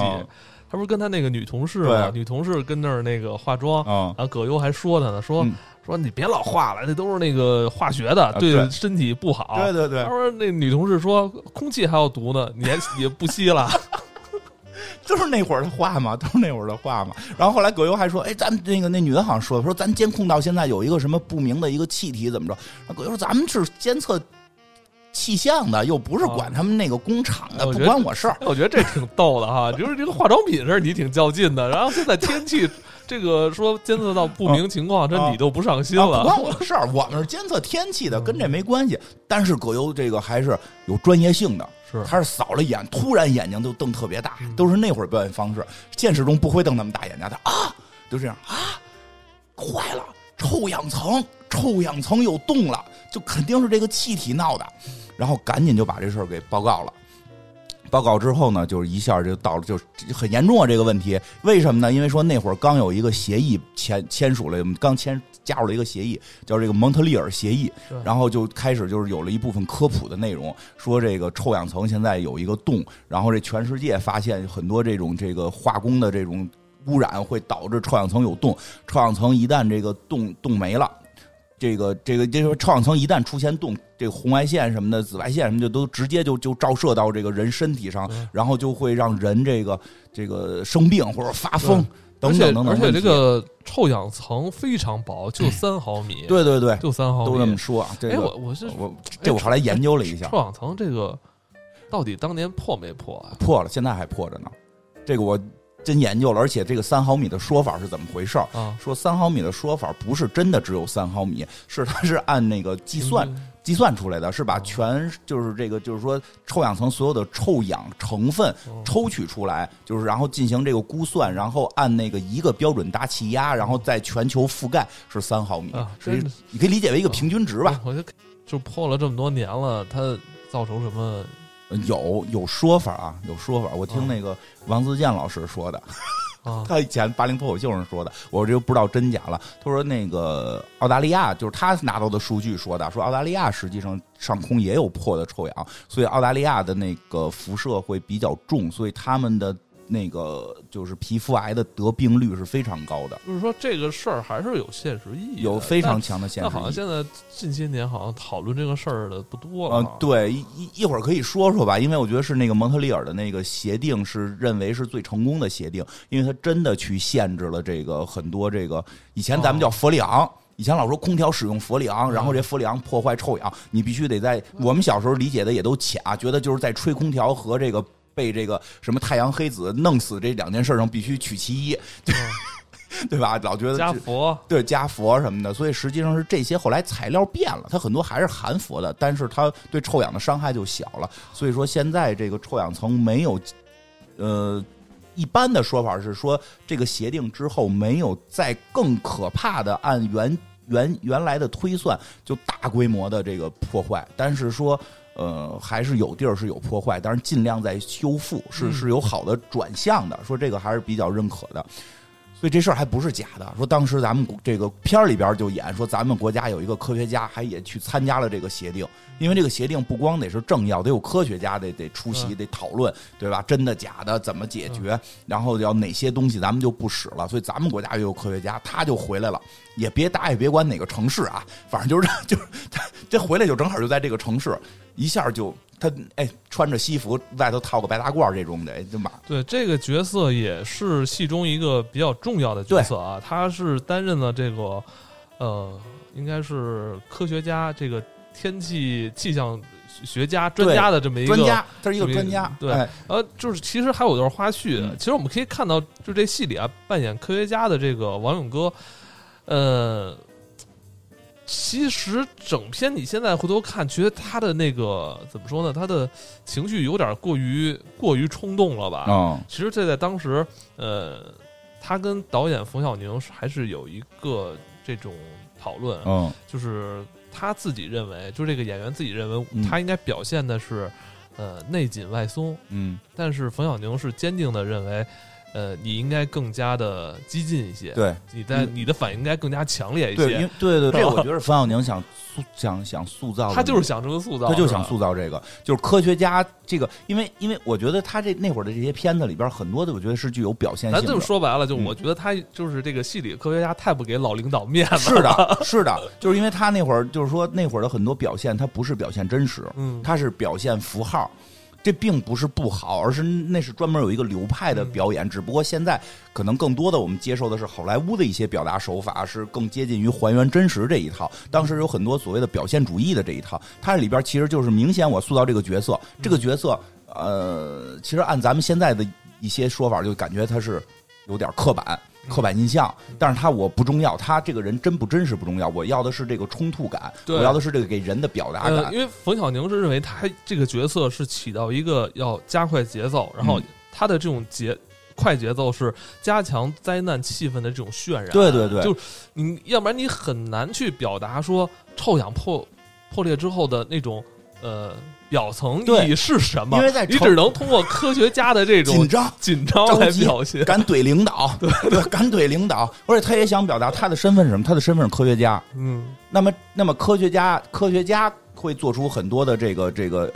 他不是跟他那个女同事吗？女同事跟那儿那个化妆，然后葛优还说他呢，说说你别老化了，那都是那个化学的，对身体不好。对对对。他说那女同事说空气还要毒呢，你也 也不吸了。就是那会儿的话嘛，都是那会儿的话嘛。然后后来葛优还说，哎，咱那个那女的好像说说咱监控到现在有一个什么不明的一个气体怎么着？葛优说咱们是监测。气象的又不是管他们那个工厂的，不关我事儿。我觉得这挺逗的哈，就是这个化妆品事儿你挺较劲的。然后现在天气这个说监测到不明情况，这你都不上心了。不关我的事儿，我们是监测天气的，跟这没关系。但是葛优这个还是有专业性的，是他是扫了一眼，突然眼睛就瞪特别大，都是那会儿表演方式。现实中不会瞪那么大眼睛，的啊，就这样啊，坏了，臭氧层，臭氧层有洞了，就肯定是这个气体闹的。然后赶紧就把这事儿给报告了，报告之后呢，就是一下就到了，就很严重啊这个问题。为什么呢？因为说那会儿刚有一个协议签签署了，我们刚签加入了一个协议，叫这个蒙特利尔协议。然后就开始就是有了一部分科普的内容，说这个臭氧层现在有一个洞，然后这全世界发现很多这种这个化工的这种污染会导致臭氧层有洞，臭氧层一旦这个洞洞没了。这个这个，这个臭氧层一旦出现洞，这个红外线什么的、紫外线什么的都直接就就照射到这个人身体上，然后就会让人这个这个生病或者发疯等等等等。而且这个臭氧层非常薄，就三毫米。对对对，就三毫米。都这么说。哎，我我是我这我后来研究了一下，臭氧层这个到底当年破没破啊？破了，现在还破着呢。这个我。真研究了，而且这个三毫米的说法是怎么回事儿？啊，说三毫米的说法不是真的只有三毫米，是它是按那个计算计算出来的，是把全就是这个就是说臭氧层所有的臭氧成分抽取出来，就是然后进行这个估算，然后按那个一个标准大气压，然后在全球覆盖是三毫米，所以你可以理解为一个平均值吧。我就就破了这么多年了，它造成什么？有有说法啊，有说法。我听那个王自健老师说的，他以前八零脱口秀上说的，我这就不知道真假了。他说那个澳大利亚就是他拿到的数据说的，说澳大利亚实际上上空也有破的臭氧，所以澳大利亚的那个辐射会比较重，所以他们的。那个就是皮肤癌的得病率是非常高的，就是说这个事儿还是有现实意义，有非常强的现实。好像现在近些年好像讨论这个事儿的不多了。嗯，对，一一会儿可以说说吧，因为我觉得是那个蒙特利尔的那个协定是认为是最成功的协定，因为它真的去限制了这个很多这个以前咱们叫氟利昂，以前老说空调使用氟利昂，然后这氟利昂破坏臭氧，你必须得在我们小时候理解的也都卡，觉得就是在吹空调和这个。被这个什么太阳黑子弄死这两件事上必须取其一，对 对吧？老觉得加佛，对加佛什么的，所以实际上是这些后来材料变了，它很多还是含佛的，但是它对臭氧的伤害就小了。所以说现在这个臭氧层没有，呃，一般的说法是说这个协定之后没有再更可怕的按原原原来的推算就大规模的这个破坏，但是说。呃，还是有地儿是有破坏，但是尽量在修复，是是有好的转向的。说这个还是比较认可的，所以这事儿还不是假的。说当时咱们这个片儿里边就演说，咱们国家有一个科学家还也去参加了这个协定，因为这个协定不光得是政要，得有科学家得得出席，得讨论，对吧？真的假的，怎么解决？然后要哪些东西咱们就不使了。所以咱们国家也有科学家，他就回来了，也别打也别管哪个城市啊，反正就是 就是他这回来就正好就在这个城市。一下就他哎，穿着西服，外头套个白大褂这种的，哎，就马对这个角色也是戏中一个比较重要的角色啊。他是担任了这个呃，应该是科学家，这个天气气象学家专家的这么一个专家，他是一个专家。对，呃，就是其实还有段花絮，其实我们可以看到，就这戏里啊，扮演科学家的这个王勇哥，呃。其实整篇你现在回头看，觉得他的那个怎么说呢？他的情绪有点过于过于冲动了吧？嗯，其实这在当时，呃，他跟导演冯小宁还是有一个这种讨论，嗯，就是他自己认为，就这个演员自己认为，他应该表现的是呃内紧外松，嗯，但是冯小宁是坚定的认为。呃，你应该更加的激进一些，对，你在你的反应应该更加强烈一些，对，对，对，这 我觉得冯小宁想塑想想塑造，他就是想这么塑造，他就想塑造这个，就是科学家这个，因为因为我觉得他这那会儿的这些片子里边很多的，我觉得是具有表现性。咱这么说白了，就我觉得他就是这个戏里科学家太不给老领导面子，是的，是的，就是因为他那会儿就是说那会儿的很多表现，他不是表现真实，嗯，他是表现符号。这并不是不好，而是那是专门有一个流派的表演。只不过现在可能更多的我们接受的是好莱坞的一些表达手法，是更接近于还原真实这一套。当时有很多所谓的表现主义的这一套，它里边其实就是明显我塑造这个角色，这个角色呃，其实按咱们现在的一些说法，就感觉它是有点刻板。刻板印象，但是他我不重要，他这个人真不真实不重要，我要的是这个冲突感，我要的是这个给人的表达感。因为冯小宁是认为他这个角色是起到一个要加快节奏，然后他的这种节快节奏是加强灾难气氛的这种渲染。对对对，就你要不然你很难去表达说臭氧破破裂之后的那种呃。表层意义是什么？因为在你只能通过科学家的这种紧张、紧张来表现，敢怼领导，对对，敢怼领导。而且他也想表达他的身份是什么？他的身份是科学家。嗯，那么，那么科学家，科学家会做出很多的这个这个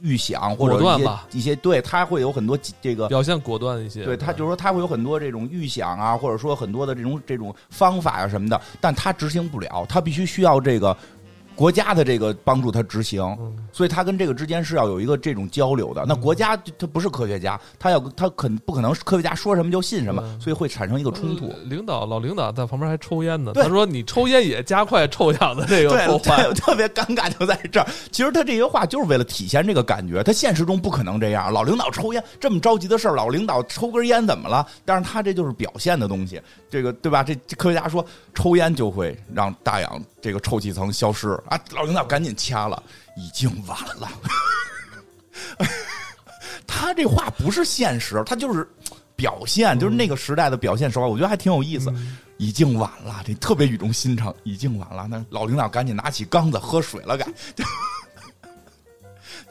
预想或者一些一些，对他会有很多这个表现果断一些。对他就是说他会有很多这种预想啊，或者说很多的这种这种方法啊什么的，但他执行不了，他必须需要这个。国家的这个帮助他执行，所以他跟这个之间是要有一个这种交流的。那国家他不是科学家，他要他肯不可能科学家说什么就信什么，所以会产生一个冲突。领导老领导在旁边还抽烟呢，他说你抽烟也加快臭氧的这个 破坏，特别尴尬就在这儿。其实他这些话就是为了体现这个感觉，他现实中不可能这样。老领导抽烟这么着急的事儿，老领导抽根烟怎么了？但是他这就是表现的东西，这个对吧？这科学家说抽烟就会让大氧这个臭气层消失。啊！老领导赶紧掐了，已经晚了。他这话不是现实，他就是表现，就是那个时代的表现手法。我觉得还挺有意思。已经晚了，这特别语重心长。已经晚了，那老领导赶紧拿起缸子喝水了，该。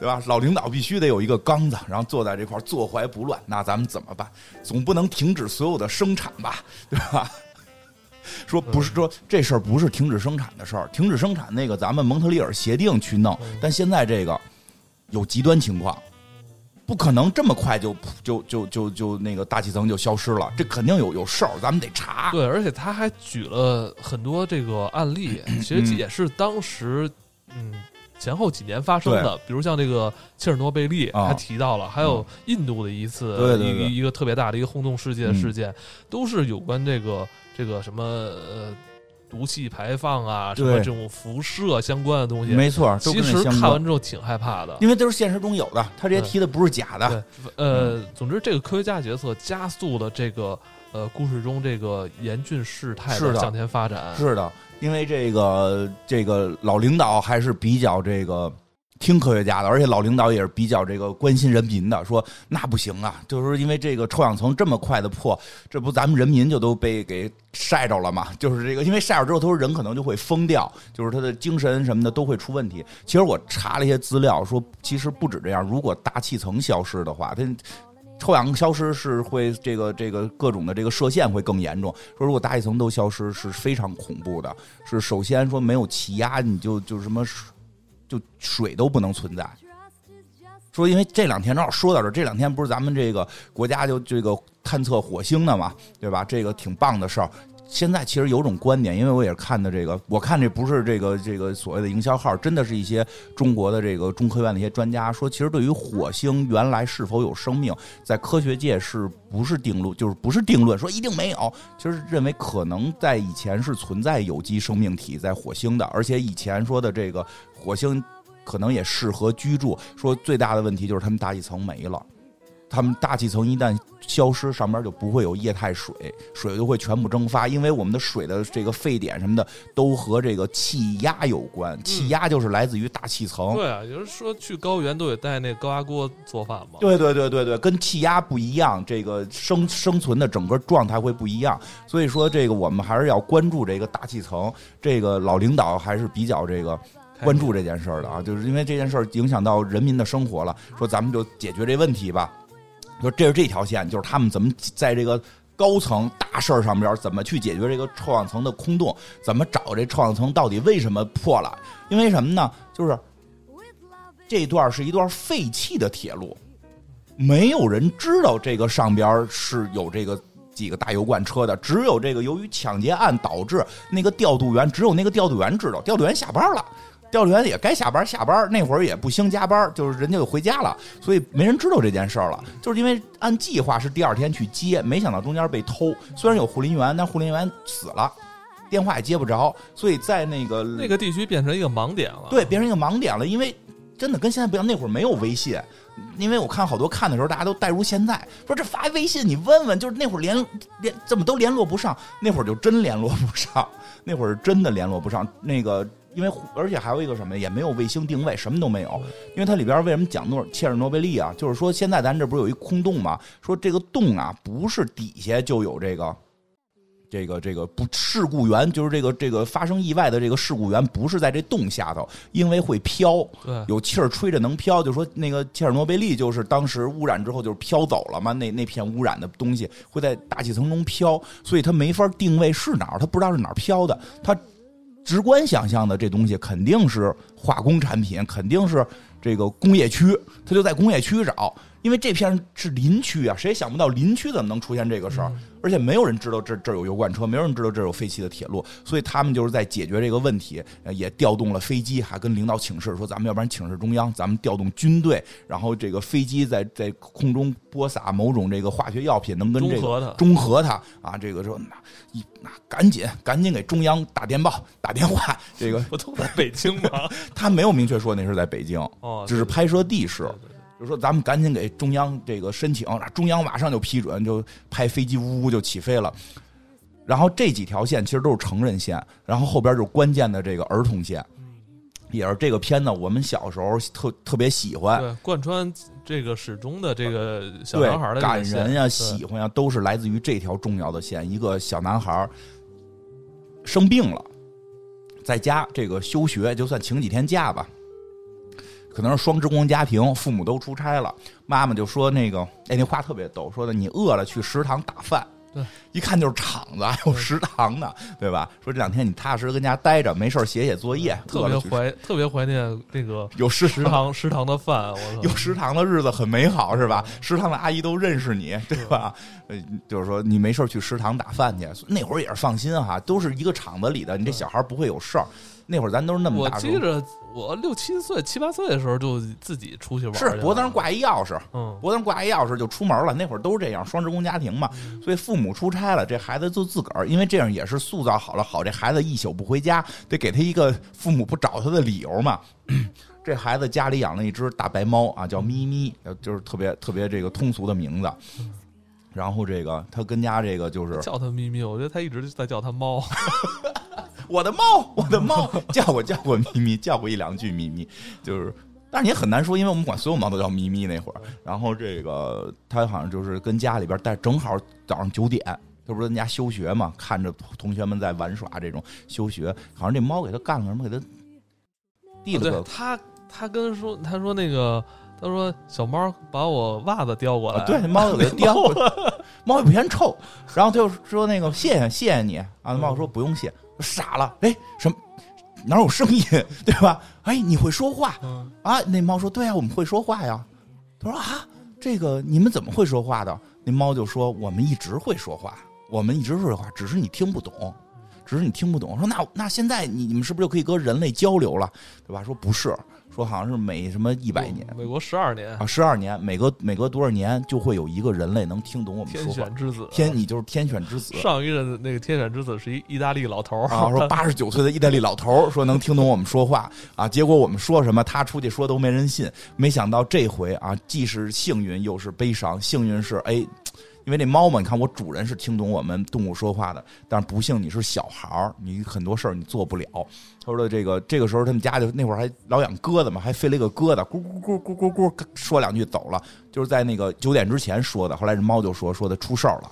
对吧？老领导必须得有一个缸子，然后坐在这块坐怀不乱。那咱们怎么办？总不能停止所有的生产吧，对吧？说不是说这事儿不是停止生产的事儿，停止生产那个咱们蒙特利尔协定去弄，但现在这个有极端情况。不可能这么快就就就就就那个大气层就消失了，这肯定有有事儿，咱们得查。对，而且他还举了很多这个案例，其实也是当时嗯前后几年发生的，比如像这个切尔诺贝利，他提到了，还有印度的一次一个一个特别大的一个轰动世界的事件，都是有关这个这个什么呃。毒气排放啊，什么这种辐射相关的东西，没错。其实看完之后挺害怕的，因为都是现实中有的，他这些提的不是假的。呃，总之这个科学家角色加速了这个呃故事中这个严峻事态的向前发展。是的，因为这个这个老领导还是比较这个。听科学家的，而且老领导也是比较这个关心人民的，说那不行啊，就是因为这个臭氧层这么快的破，这不咱们人民就都被给晒着了嘛？就是这个，因为晒着之后，他说人可能就会疯掉，就是他的精神什么的都会出问题。其实我查了一些资料，说其实不止这样，如果大气层消失的话，它臭氧消失是会这个这个各种的这个射线会更严重。说如果大气层都消失是非常恐怖的，是首先说没有气压，你就就什么。就水都不能存在。说，因为这两天正好说到这，这两天不是咱们这个国家就这个探测火星的嘛，对吧？这个挺棒的事儿。现在其实有种观点，因为我也是看的这个，我看这不是这个这个所谓的营销号，真的是一些中国的这个中科院的一些专家说，其实对于火星原来是否有生命，在科学界是不是定论，就是不是定论，说一定没有，其实认为可能在以前是存在有机生命体在火星的，而且以前说的这个火星可能也适合居住，说最大的问题就是他们大气层没了。他们大气层一旦消失，上边就不会有液态水，水就会全部蒸发。因为我们的水的这个沸点什么的都和这个气压有关，气压就是来自于大气层。对啊，有人说去高原都得带那高压锅做饭嘛。对对对对对，跟气压不一样，这个生生存的整个状态会不一样。所以说，这个我们还是要关注这个大气层。这个老领导还是比较这个关注这件事儿的啊，就是因为这件事儿影响到人民的生活了，说咱们就解决这问题吧。说这是这条线，就是他们怎么在这个高层大事儿上边怎么去解决这个臭氧层的空洞，怎么找这臭氧层到底为什么破了？因为什么呢？就是这段是一段废弃的铁路，没有人知道这个上边是有这个几个大油罐车的，只有这个由于抢劫案导致那个调度员，只有那个调度员知道，调度员下班了。调度员也该下班下班，那会儿也不兴加班，就是人家就回家了，所以没人知道这件事儿了。就是因为按计划是第二天去接，没想到中间被偷。虽然有护林员，但护林员死了，电话也接不着，所以在那个那个地区变成一个盲点了。对，变成一个盲点了。因为真的跟现在不一样，那会儿没有微信。因为我看好多看的时候，大家都带入现在，说这发微信你问问，就是那会儿连连怎么都联络不上，那会儿就真联络不上，那会儿真的联络不上那个。因为而且还有一个什么，也没有卫星定位，什么都没有。因为它里边为什么讲诺切尔诺贝利啊？就是说现在咱这不是有一空洞吗？说这个洞啊，不是底下就有这个，这个这个不事故源，就是这个这个发生意外的这个事故源不是在这洞下头，因为会飘，有气儿吹着能飘。就说那个切尔诺贝利就是当时污染之后就是飘走了嘛，那那片污染的东西会在大气层中飘，所以它没法定位是哪儿，它不知道是哪儿飘的，它。直观想象的这东西肯定是化工产品，肯定是这个工业区，他就在工业区找，因为这片是林区啊，谁也想不到林区怎么能出现这个事儿。而且没有人知道这这儿有油罐车，没有人知道这儿有废弃的铁路，所以他们就是在解决这个问题，也调动了飞机，还跟领导请示说，咱们要不然请示中央，咱们调动军队，然后这个飞机在在空中播撒某种这个化学药品，能跟这个中和它啊，这个说那一那赶紧赶紧给中央打电报打电话，这个不都在北京吗？他没有明确说那是在北京，哦，只是拍摄地是。就说咱们赶紧给中央这个申请，中央马上就批准，就派飞机呜呜就起飞了。然后这几条线其实都是成人线，然后后边就是关键的这个儿童线，也是这个片子我们小时候特特别喜欢，贯穿这个始终的这个小男孩的感人呀、喜欢呀，都是来自于这条重要的线。一个小男孩生病了，在家这个休学，就算请几天假吧。可能是双职工家庭，父母都出差了，妈妈就说那个，哎，那话特别逗，说的你饿了去食堂打饭。对，一看就是厂子，还有食堂呢，对吧？说这两天你踏踏实实跟家待着，没事写写作业。特别怀，特别怀念那个 有食食堂食堂的饭，有食堂的日子很美好，是吧？食堂的阿姨都认识你，对吧？呃，就是说你没事去食堂打饭去，那会儿也是放心哈，都是一个厂子里的，你这小孩不会有事儿。那会儿咱都是那么大。我记着，我六七岁、七八岁的时候就自己出去玩。是脖子上挂一钥匙，嗯，脖子上挂一钥匙就出门了。那会儿都是这样，双职工家庭嘛，所以父母出差了，这孩子就自个儿，因为这样也是塑造好了，好这孩子一宿不回家，得给他一个父母不找他的理由嘛。这孩子家里养了一只大白猫啊，叫咪咪，就是特别特别这个通俗的名字。然后这个他跟家这个就是叫他咪咪，我觉得他一直在叫他猫。我的猫，我的猫，叫过叫过咪咪，叫过一两句咪咪，就是，但是也很难说，因为我们管所有猫都叫咪咪那会儿。然后这个他好像就是跟家里边待，正好早上九点，他不是在家休学嘛，看着同学们在玩耍，这种休学，好像这猫给他干了什么，给他递了个。他他跟说，他说那个，他说小猫把我袜子叼过来，对，猫就给他叼，猫也不嫌臭，然后他就说那个谢谢谢谢你啊，猫说不用谢。傻了，哎，什么哪有声音，对吧？哎，你会说话啊？那猫说：“对啊，我们会说话呀。”他说：“啊，这个你们怎么会说话的？”那猫就说：“我们一直会说话，我们一直会说话，只是你听不懂，只是你听不懂。”说：“那那现在你你们是不是就可以跟人类交流了，对吧？”说：“不是。”说好像是每什么一百年，美国十二年啊，十二年，每隔每隔多少年就会有一个人类能听懂我们说话。天选之子，天，你就是天选之子。上一任那个天选之子是一意大利老头儿啊，说八十九岁的意大利老头儿说能听懂我们说话啊，结果我们说什么他出去说都没人信。没想到这回啊，既是幸运又是悲伤。幸运是哎。因为那猫嘛，你看我主人是听懂我们动物说话的，但是不幸你是小孩儿，你很多事儿你做不了。他说的这个这个时候他们家就那会儿还老养鸽子嘛，还飞了一个鸽子，咕咕咕咕咕咕说两句走了，就是在那个九点之前说的。后来这猫就说说的出事儿了。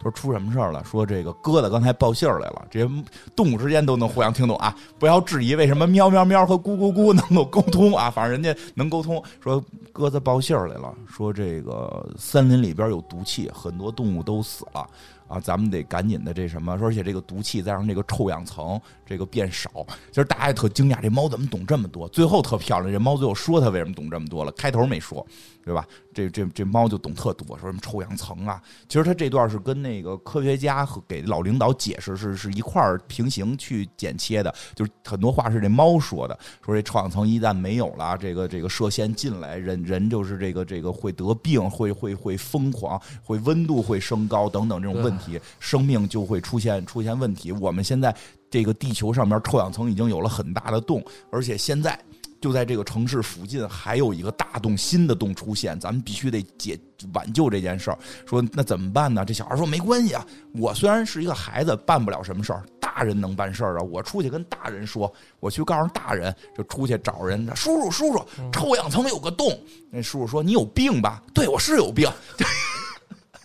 说出什么事儿了？说这个鸽子刚才报信儿来了，这些动物之间都能互相听懂啊！不要质疑为什么喵喵喵和咕咕咕能够沟通啊！反正人家能沟通。说鸽子报信儿来了，说这个森林里边有毒气，很多动物都死了。啊，咱们得赶紧的这什么，而且这个毒气再让这个臭氧层这个变少。其实大家也特惊讶，这猫怎么懂这么多？最后特漂亮，这猫最后说它为什么懂这么多了，开头没说，对吧？这这这猫就懂特多，说什么臭氧层啊？其实它这段是跟那个科学家和给老领导解释是是一块儿平行去剪切的，就是很多话是这猫说的，说这臭氧层一旦没有了，这个这个射线进来，人人就是这个这个会得病，会会会疯狂，会温度会升高等等这种问。生命就会出现出现问题。我们现在这个地球上面臭氧层已经有了很大的洞，而且现在就在这个城市附近还有一个大洞，新的洞出现，咱们必须得解挽救这件事儿。说那怎么办呢？这小孩说没关系啊，我虽然是一个孩子，办不了什么事儿，大人能办事儿啊。我出去跟大人说，我去告诉大人，就出去找人，叔叔叔叔，臭氧层有个洞。那叔叔说你有病吧？对我是有病。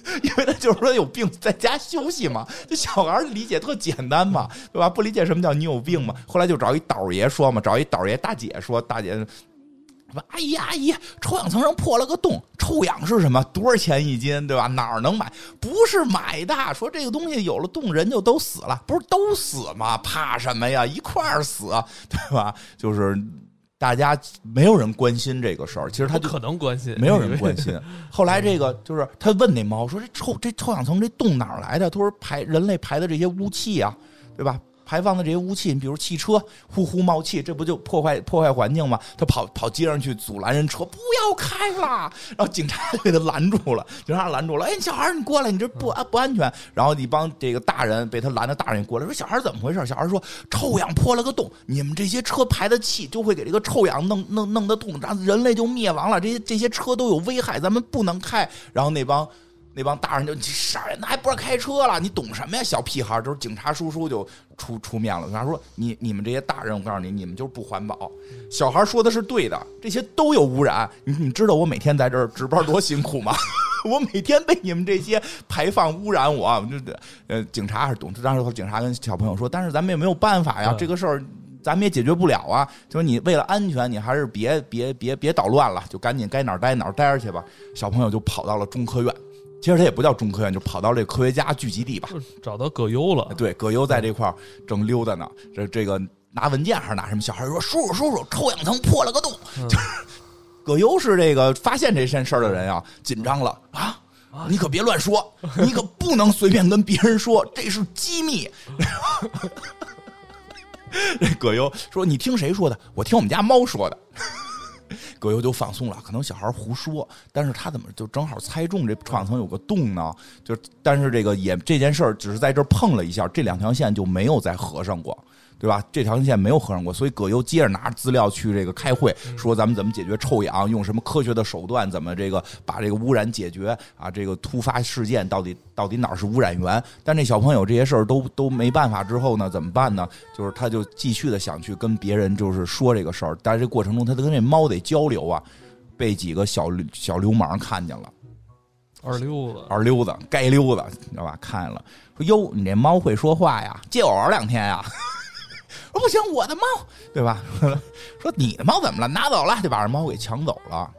因为他就是说有病在家休息嘛，这小孩理解特简单嘛，对吧？不理解什么叫你有病嘛。后来就找一导爷说嘛，找一导爷大姐说，大姐说：“阿姨阿姨，臭氧层上破了个洞，臭氧是什么？多少钱一斤？对吧？哪儿能买？不是买的。说这个东西有了洞，人就都死了，不是都死吗？怕什么呀？一块儿死，对吧？就是。”大家没有人关心这个事儿，其实他就可能关心，没有人关心。后来这个就是他问那猫说：“这臭这臭氧层这洞哪儿来的？”他说：“排人类排的这些污气啊，对吧？”排放的这些污气，你比如汽车呼呼冒气，这不就破坏破坏环境吗？他跑跑街上去阻拦人车，不要开了。然后警察给他拦住了，警察拦住了。哎，小孩你过来，你这不安不安全。然后一帮这个大人被他拦的大人过来说：“小孩怎么回事？”小孩说：“臭氧破了个洞，你们这些车排的气就会给这个臭氧弄弄弄的洞，然后人类就灭亡了。这些这些车都有危害，咱们不能开。”然后那帮。那帮大人就你傻呀，那还不让开车了？你懂什么呀，小屁孩就是警察叔叔就出出面了。他说：“你你们这些大人，我告诉你，你们就是不环保。”小孩说的是对的，这些都有污染。你你知道我每天在这儿值班多辛苦吗？我每天被你们这些排放污染，我就呃，警察还是懂。当时警察跟小朋友说：“但是咱们也没有办法呀，这个事儿。”咱们也解决不了啊。就是你为了安全，你还是别别别别捣乱了，就赶紧该哪儿待哪儿待着去吧。小朋友就跑到了中科院，其实他也不叫中科院，就跑到这科学家聚集地吧，找到葛优了。对，葛优在这块儿正溜达呢，这这个拿文件还是拿什么？小孩说：“叔叔叔叔，臭氧层破了个洞。”就是葛优是这个发现这件事儿的人啊，紧张了啊。你可别乱说，你可不能随便跟别人说，这是机密。这葛优说：“你听谁说的？我听我们家猫说的。”葛优就放松了，可能小孩胡说，但是他怎么就正好猜中这臭氧层有个洞呢？就但是这个也这件事儿只是在这碰了一下，这两条线就没有再合上过。对吧？这条线没有合上过，所以葛优接着拿资料去这个开会，说咱们怎么解决臭氧，用什么科学的手段，怎么这个把这个污染解决啊？这个突发事件到底到底哪儿是污染源？但这小朋友这些事儿都都没办法之后呢，怎么办呢？就是他就继续的想去跟别人就是说这个事儿，但是这过程中他跟这猫得交流啊，被几个小小流氓看见了，二溜子，二溜子，该溜子，你知道吧？看见了，说哟，你这猫会说话呀？借我玩两天呀？说不行，我的猫，对吧？说你的猫怎么了？拿走了，就把这猫给抢走了，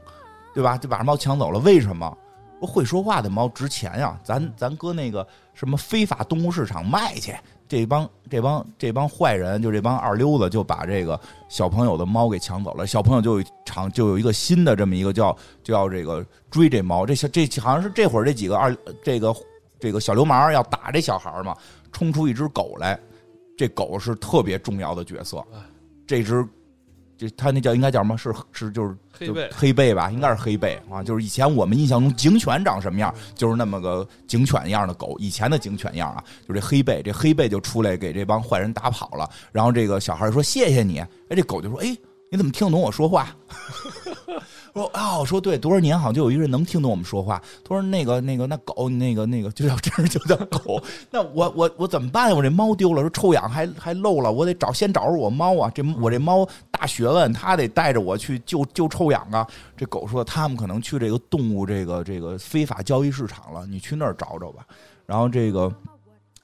对吧？就把这猫抢走了。为什么？说会说话的猫值钱呀，咱咱搁那个什么非法动物市场卖去。这帮这帮这帮坏人，就这帮二溜子，就把这个小朋友的猫给抢走了。小朋友就有场就有一个新的这么一个叫就要这个追这猫。这小这好像是这会儿这几个二这个这个小流氓要打这小孩嘛，冲出一只狗来。这狗是特别重要的角色，这只，这它那叫应该叫什么？是是就是黑背黑背吧？应该是黑背啊！就是以前我们印象中警犬长什么样，就是那么个警犬一样的狗。以前的警犬样啊，就这黑背，这黑背就出来给这帮坏人打跑了。然后这个小孩说：“谢谢你。”哎，这狗就说：“哎，你怎么听得懂我说话？”说啊，我说对，多少年好像就有一个人能听懂我们说话。他说那个那个那狗，那个那个就叫真是就叫狗。那我我我怎么办呀？我这猫丢了，说臭氧还 还漏了，我得找先找着我猫啊。这我这猫大学问，他得带着我去救救臭氧啊。这狗说他们可能去这个动物这个这个非法交易市场了，你去那儿找找吧。然后这个。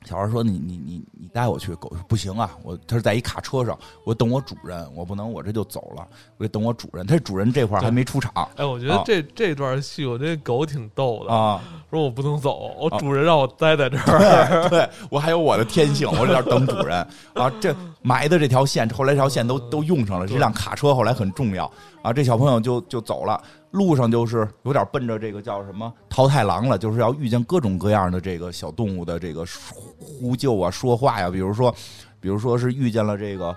小孩说：“你你你你带我去，狗不行啊！我他是在一卡车上，我等我主人，我不能我这就走了，我得等我主人。他主人这块还没出场。哎，我觉得这这段戏，我这狗挺逗的啊。说我不能走，我主人让我待在这儿，对我还有我的天性，我在这等主人啊。这埋的这条线，后来这条线都都用上了。这辆卡车后来很重要啊。这小朋友就就走了。”路上就是有点奔着这个叫什么桃太郎了，就是要遇见各种各样的这个小动物的这个呼救啊、说话呀。比如说，比如说是遇见了这个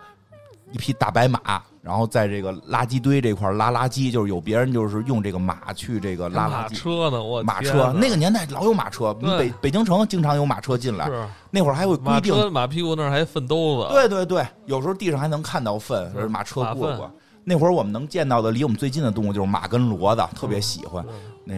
一匹大白马，然后在这个垃圾堆这块拉垃圾，就是有别人就是用这个马去这个拉垃圾。车呢？我马车那个年代老有马车，北北京城经常有马车进来。是那会儿还会规定马屁股那儿还粪兜子。对对对，有时候地上还能看到粪，马车过过。那会儿我们能见到的离我们最近的动物就是马跟骡子，特别喜欢。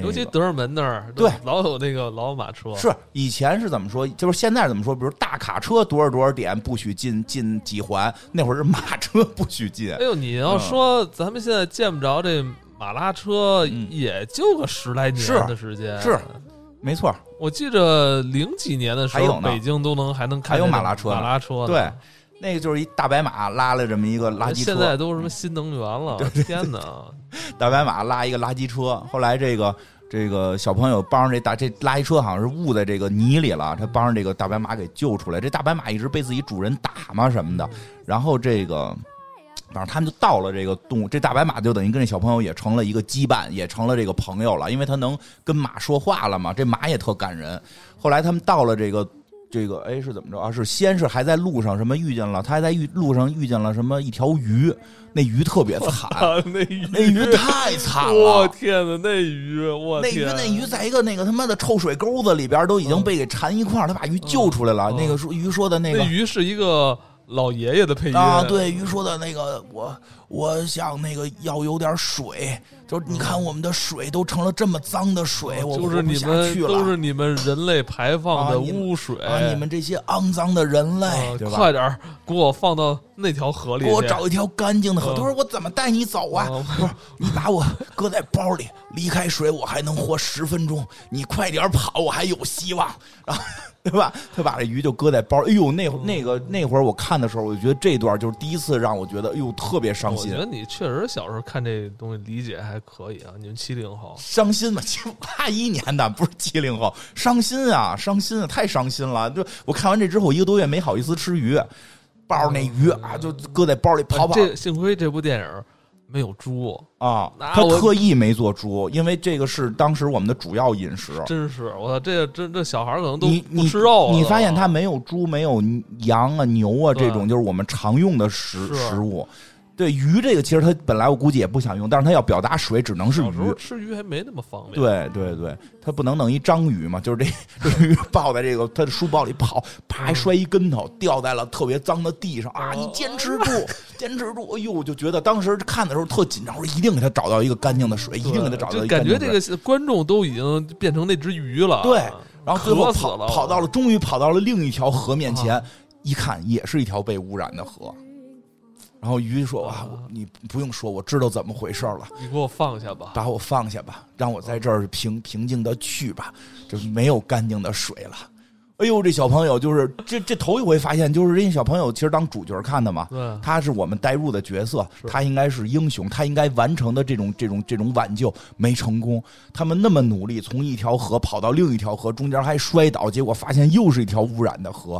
尤其德尔门那儿，对，老有那个老有马车。是以前是怎么说？就是现在怎么说？比如大卡车多少多少点不许进进几环，那会儿是马车不许进。哎呦，你要说咱们现在见不着这马拉车，也就个十来年的时间。是，没错。我记着零几年的时候，北京都能还能看有马拉车，马拉车对。那个就是一大白马拉了这么一个垃圾车，现在都什么新能源了？天哪！大白马拉一个垃圾车，后来这个这个小朋友帮着这大这垃圾车好像是误在这个泥里了，他帮着这个大白马给救出来。这大白马一直被自己主人打嘛什么的，然后这个反正他们就到了这个动物，这大白马就等于跟这小朋友也成了一个羁绊，也成了这个朋友了，因为他能跟马说话了嘛。这马也特感人。后来他们到了这个。这个哎是怎么着啊？是先是还在路上什么遇见了，他还在遇路上遇见了什么一条鱼，那鱼特别惨，那鱼那鱼太惨了，我天哪，那鱼我那鱼那鱼在一个那个他妈的臭水沟子里边都已经被给缠一块他把鱼救出来了。那个说鱼说的那个鱼是一个。老爷爷的配音啊，对于说的那个，我我想那个要有点水，就是你看我们的水都成了这么脏的水，我就是你们都是你们人类排放的污水啊！你们这些肮脏的人类，快点给我放到那条河里，给我找一条干净的河。他说我怎么带你走啊？不是你把我搁在包里，离开水我还能活十分钟，你快点跑，我还有希望。然后对吧？他把这鱼就搁在包。哎呦，那那个那会儿我看的时候，我就觉得这段就是第一次让我觉得，哎呦，特别伤心。我觉得你确实小时候看这东西理解还可以啊。你们七零后伤心嘛？八一年的不是七零后，伤心啊，伤心啊，太伤心了。就我看完这之后，一个多月没好意思吃鱼，抱着那鱼啊，就搁在包里跑跑。这幸亏这部电影。没有猪啊，他特意没做猪，因为这个是当时我们的主要饮食。真是，我操，这这这小孩可能都不吃肉。你发现他没有猪，没有羊啊、牛啊这种，就是我们常用的食食物。对鱼这个，其实他本来我估计也不想用，但是他要表达水，只能是鱼。吃鱼还没那么方便。对对对，他不能弄一章鱼嘛？就是这鱼抱在这个他的书包里跑，啪摔一跟头，掉在了特别脏的地上啊！你坚持住，坚持住！哎呦，就觉得当时看的时候特紧张，我说一定给他找到一个干净的水，一定给他找到一个。感觉这个观众都已经变成那只鱼了。对，然后最后跑跑到了，终于跑到了另一条河面前，一看也是一条被污染的河。然后鱼说：“哇，你不用说，我知道怎么回事了。你给我放下吧，把我放下吧，让我在这儿平平静的去吧，就没有干净的水了。哎呦，这小朋友就是这这头一回发现，就是人家小朋友其实当主角看的嘛，他是我们带入的角色，他应该是英雄，他应该完成的这种这种这种挽救没成功。他们那么努力，从一条河跑到另一条河，中间还摔倒，结果发现又是一条污染的河。”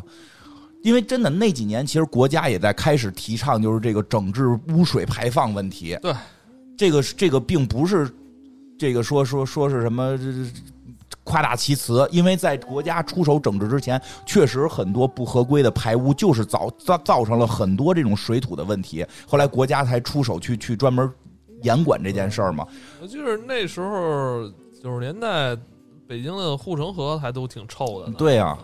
因为真的那几年，其实国家也在开始提倡，就是这个整治污水排放问题。对，这个这个并不是这个说说说是什么夸大其词，因为在国家出手整治之前，确实很多不合规的排污就是造造造成了很多这种水土的问题。后来国家才出手去去专门严管这件事儿嘛。我记得那时候九十年代，北京的护城河还都挺臭的。对呀。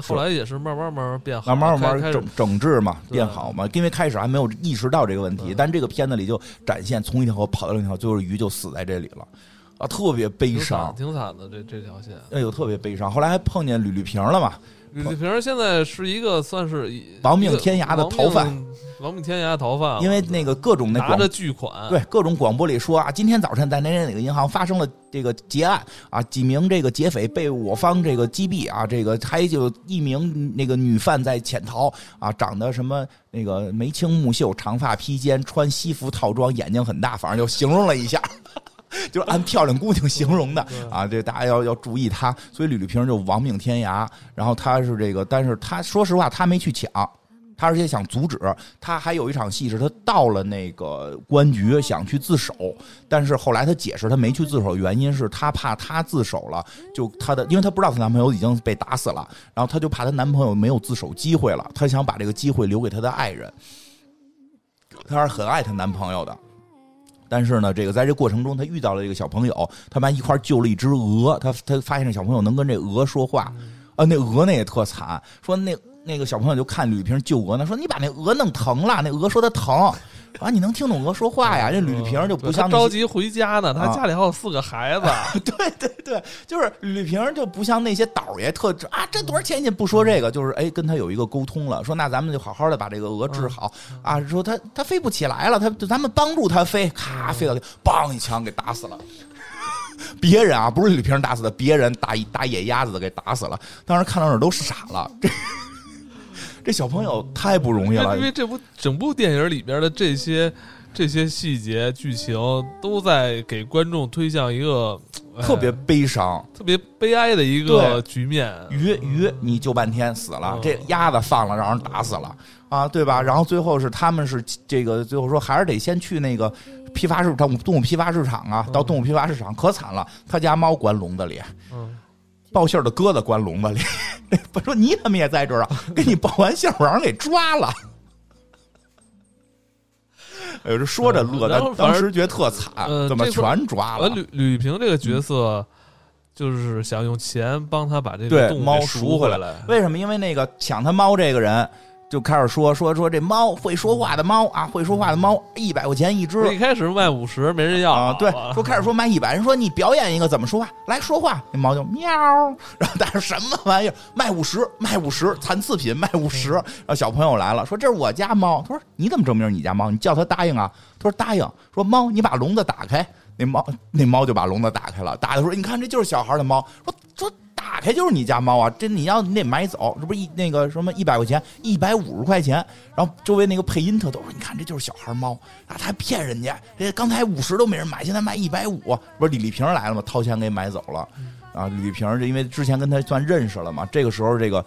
后来也是慢慢慢慢变好，慢慢慢慢整整治嘛，变好嘛。因为开始还没有意识到这个问题，但这个片子里就展现，从一条河跑到另一条，最后鱼就死在这里了，啊，特别悲伤，挺惨的这这条线。哎呦，特别悲伤。后来还碰见吕丽萍了嘛？吕丽萍现在是一个算是亡命天涯的逃犯。亡命天涯逃犯，因为那个各种那拿着巨款，对各种广播里说啊，今天早晨在哪哪哪个银行发生了这个劫案啊，几名这个劫匪被我方这个击毙啊，这个还有一名那个女犯在潜逃啊，长得什么那个眉清目秀，长发披肩，穿西服套装，眼睛很大，反正就形容了一下，就是按漂亮姑娘形容的啊，这大家要要注意她，所以吕丽萍就亡命天涯，然后她是这个，但是她说实话，她没去抢。他而且想阻止，他还有一场戏是他到了那个公安局想去自首，但是后来他解释他没去自首，原因是他怕他自首了，就他的，因为她不知道她男朋友已经被打死了，然后她就怕她男朋友没有自首机会了，她想把这个机会留给她的爱人，她是很爱她男朋友的，但是呢，这个在这过程中他遇到了一个小朋友，他们一块救了一只鹅，他他发现这小朋友能跟这鹅说话，啊，那鹅那也特惨，说那。那个小朋友就看吕丽萍救鹅呢，说你把那鹅弄疼了，那鹅说它疼，啊，你能听懂鹅说话呀？这吕丽萍就不像着急回家呢，他家里还有四个孩子。对对对，就是吕丽萍就不像那些倒爷特啊，这多少钱你不说这个，就是哎，跟他有一个沟通了，说那咱们就好好的把这个鹅治好啊。说他他飞不起来了，他咱们帮助他飞，咔飞到，梆一枪给打死了。别人啊，不是吕丽萍打死的，别人打打野鸭子的给打死了。当时看到那都傻了。这。这小朋友太不容易了，因为这部整部电影里边的这些这些细节剧情都在给观众推向一个特别悲伤、特别悲哀的一个局面。鱼鱼，你救半天死了，这鸭子放了让人打死了啊，对吧？然后最后是他们是这个最后说还是得先去那个批发市场动物批发市场啊，到动物批发市场可惨了，他家猫关笼子里。嗯。报信的鸽子关笼子 里，我说你怎么也在这儿啊？给你报完信，我让人给抓了。哎呦，这说着乐，但当时觉得特惨，怎么全抓了？吕吕平这个角色就是想用钱帮他把这个猫赎回来。为什么？因为那个抢他猫这个人。就开始说说说这猫会说话的猫啊，会说话的猫一百块钱一只。一开始卖五十，没人要啊。对，说开始说卖一百，人说你表演一个怎么说话，来说话。那猫就喵，然后但是什么玩意儿卖五十，卖五十，残次品卖五十。然后小朋友来了，说这是我家猫。他说你怎么证明你家猫？你叫他答应啊。他说答应。说猫，你把笼子打开。那猫那猫就把笼子打开了，打开说你看这就是小孩的猫。说说。打开就是你家猫啊！这你要你得买走，这不是一那个什么一百块钱，一百五十块钱。然后周围那个配音特逗，说你看这就是小孩猫啊，他还骗人家，这刚才五十都没人买，现在卖一百五。不是李丽萍来了吗？掏钱给买走了。啊，李丽萍这因为之前跟他算认识了嘛，这个时候这个。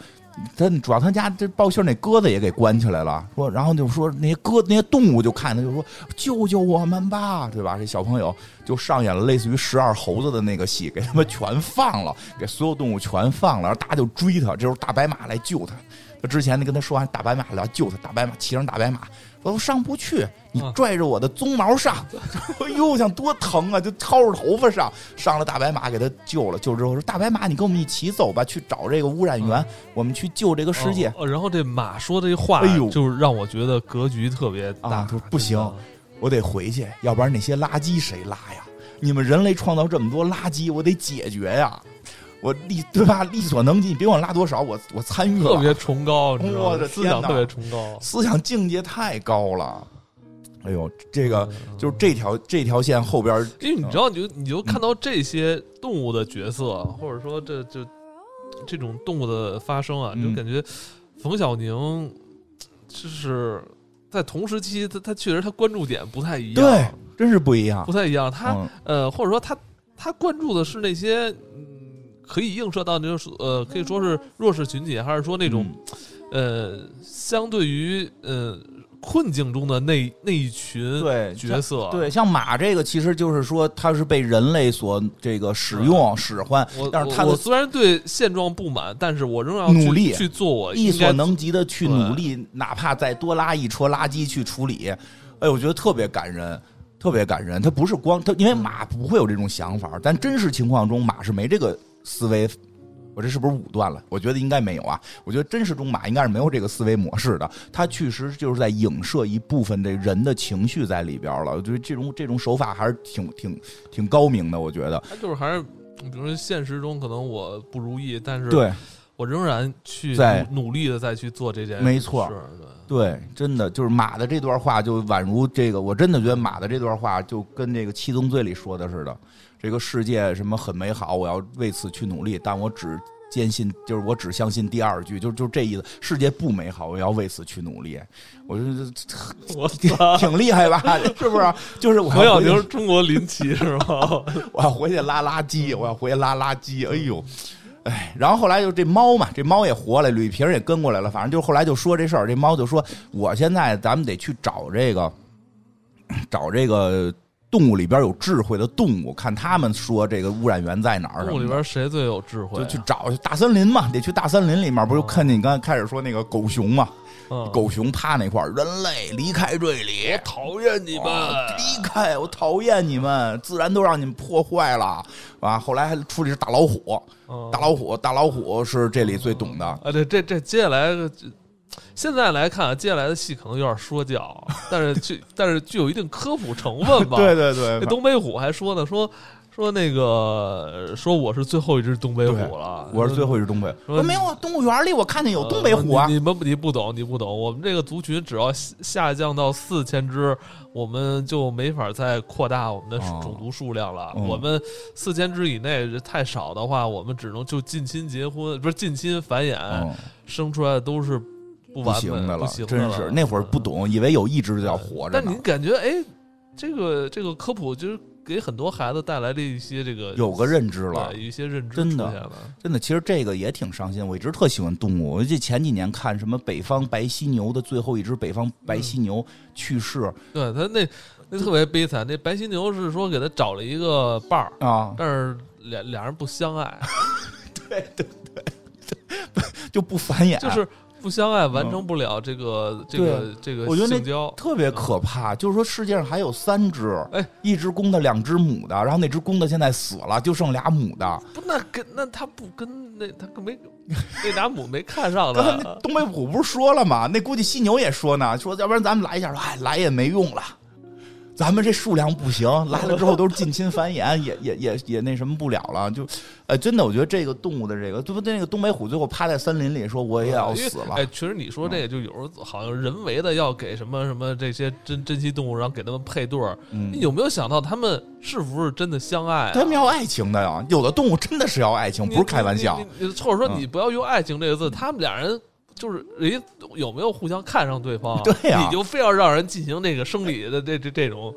他主要他家这报信那鸽子也给关起来了，说然后就说那些鸽那些动物就看他就说救救我们吧，对吧？这小朋友就上演了类似于十二猴子的那个戏，给他们全放了，给所有动物全放了，然后大家就追他，这时候大白马来救他。他之前那跟他说完大白马来救他，大白马骑上大白马。我上不去，你拽着我的鬃毛上，哎呦，想多疼啊！就掏着头发上，上了大白马给他救了。救之后说：“大白马，你跟我们一起走吧，去找这个污染源，我们去救这个世界。”然后这马说这话，哎呦，就是让我觉得格局特别大。不行，我得回去，要不然那些垃圾谁拉呀？你们人类创造这么多垃圾，我得解决呀。我力对吧？力所能及，你别管拉多少，我我参与了。特别崇高，我的思想特别崇高，思想境界太高了。哎呦，这个就是这条这条线后边，因为你知道，你就你就看到这些动物的角色，或者说这就这种动物的发生啊，就感觉冯小宁就是在同时期，他他确实他关注点不太一样，对，真是不一样，不太一样。他呃，或者说他他关注的是那些。可以映射到就是呃，可以说是弱势群体，还是说那种，呃，相对于呃困境中的那那一群对角色，对，像马这个，其实就是说它是被人类所这个使用使唤，但是它我虽然对现状不满，但是我仍然努力去做我力所能及的去努力，哪怕再多拉一车垃圾去处理，哎，我觉得特别感人，特别感人。他不是光他，因为马不会有这种想法，但真实情况中马是没这个。思维，我这是不是武断了？我觉得应该没有啊。我觉得真实中马应该是没有这个思维模式的，他确实就是在影射一部分这人的情绪在里边了。我觉得这种这种手法还是挺挺挺高明的。我觉得他就是还是，比如说现实中可能我不如意，但是对我仍然去在努力的再去做这件事。没错，对，真的就是马的这段话就宛如这个，我真的觉得马的这段话就跟这个七宗罪里说的似的。这个世界什么很美好，我要为此去努力，但我只坚信，就是我只相信第二句，就就这意思。世界不美好，我要为此去努力。我觉得 我挺厉害吧，是不是？就是何小宁，中国林奇是吗？我要回去拉垃圾，我要回去拉垃圾。哎呦，哎，然后后来就这猫嘛，这猫也活了，吕萍也跟过来了。反正就后来就说这事儿，这猫就说：“我现在咱们得去找这个，找这个。”动物里边有智慧的动物，看他们说这个污染源在哪儿。动物里边谁最有智慧？就去找去大森林嘛，得去大森林里面。不就看见你刚才开始说那个狗熊嘛？狗熊趴那块儿，人类离开这里，我讨厌你们，离开，我讨厌你们，自然都让你们破坏了啊！后来还出来是大老虎，大老虎，大老虎是这里最懂的。啊，对，这这接下来。现在来看，接下来的戏可能有点说教，但是具但是具有一定科普成分吧。对对对，那东北虎还说呢，说说那个说我是最后一只东北虎了，我是最后一只东北。说没有，动物园里我看见有东北虎啊。你们你不懂，你不懂，我们这个族群只要下降到四千只，我们就没法再扩大我们的种族数量了。我们四千只以内太少的话，我们只能就近亲结婚，不是近亲繁衍，生出来的都是。不行的了，真是那会儿不懂，以为有一只就要活着。但你感觉，哎，这个这个科普就是给很多孩子带来了一些这个有个认知了，一些认知真的真的。其实这个也挺伤心。我一直特喜欢动物，我记得前几年看什么北方白犀牛的最后一只北方白犀牛去世，对他那那特别悲惨。那白犀牛是说给他找了一个伴儿啊，但是俩俩人不相爱，对对对，就不繁衍，就是。不相爱，完成不了这个这个这个我觉得那，特别可怕。就是说，世界上还有三只，哎，一只公的，两只母的，然后那只公的现在死了，就剩俩母的。不，那跟那他不跟那他没 那俩母没看上了。东北虎不是说了吗？那估计犀牛也说呢，说要不然咱们来一下，哎，来也没用了。咱们这数量不行，来了之后都是近亲繁衍，也也也也那什么不了了。就，呃，真的，我觉得这个动物的这个，对不对？那个东北虎最后趴在森林里说我也要死了。哎，其实你说这个，就有时候好像人为的要给什么什么这些珍珍稀动物，然后给他们配对儿。你有没有想到他们是不是真的相爱？他们要爱情的呀，有的动物真的是要爱情，不是开玩笑。或者说你不要用爱情这个字，他们俩人。就是人家有没有互相看上对方？对呀，你就非要让人进行那个生理的这这这种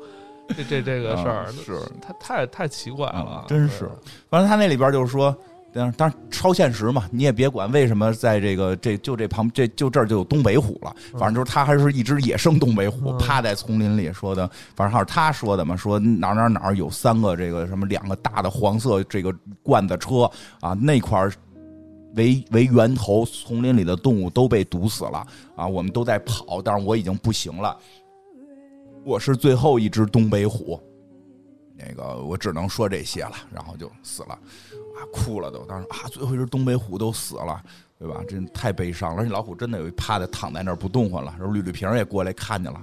这这这个事儿，是他太太奇怪了，真是。反正他那里边就是说，当然超现实嘛，你也别管为什么在这个这就这旁这就这儿就有东北虎了。反正就是他还是一只野生东北虎，趴在丛林里说的。反正还是他说的嘛，说哪哪哪有三个这个什么两个大的黄色这个罐子车啊，那块儿。为为源头，丛林里的动物都被毒死了啊！我们都在跑，但是我已经不行了。我是最后一只东北虎，那个我只能说这些了，然后就死了，啊，哭了都。当时啊，最后一只东北虎都死了，对吧？真太悲伤了。而且老虎真的有一趴在躺在那儿不动唤了。然后吕吕平也过来看见了，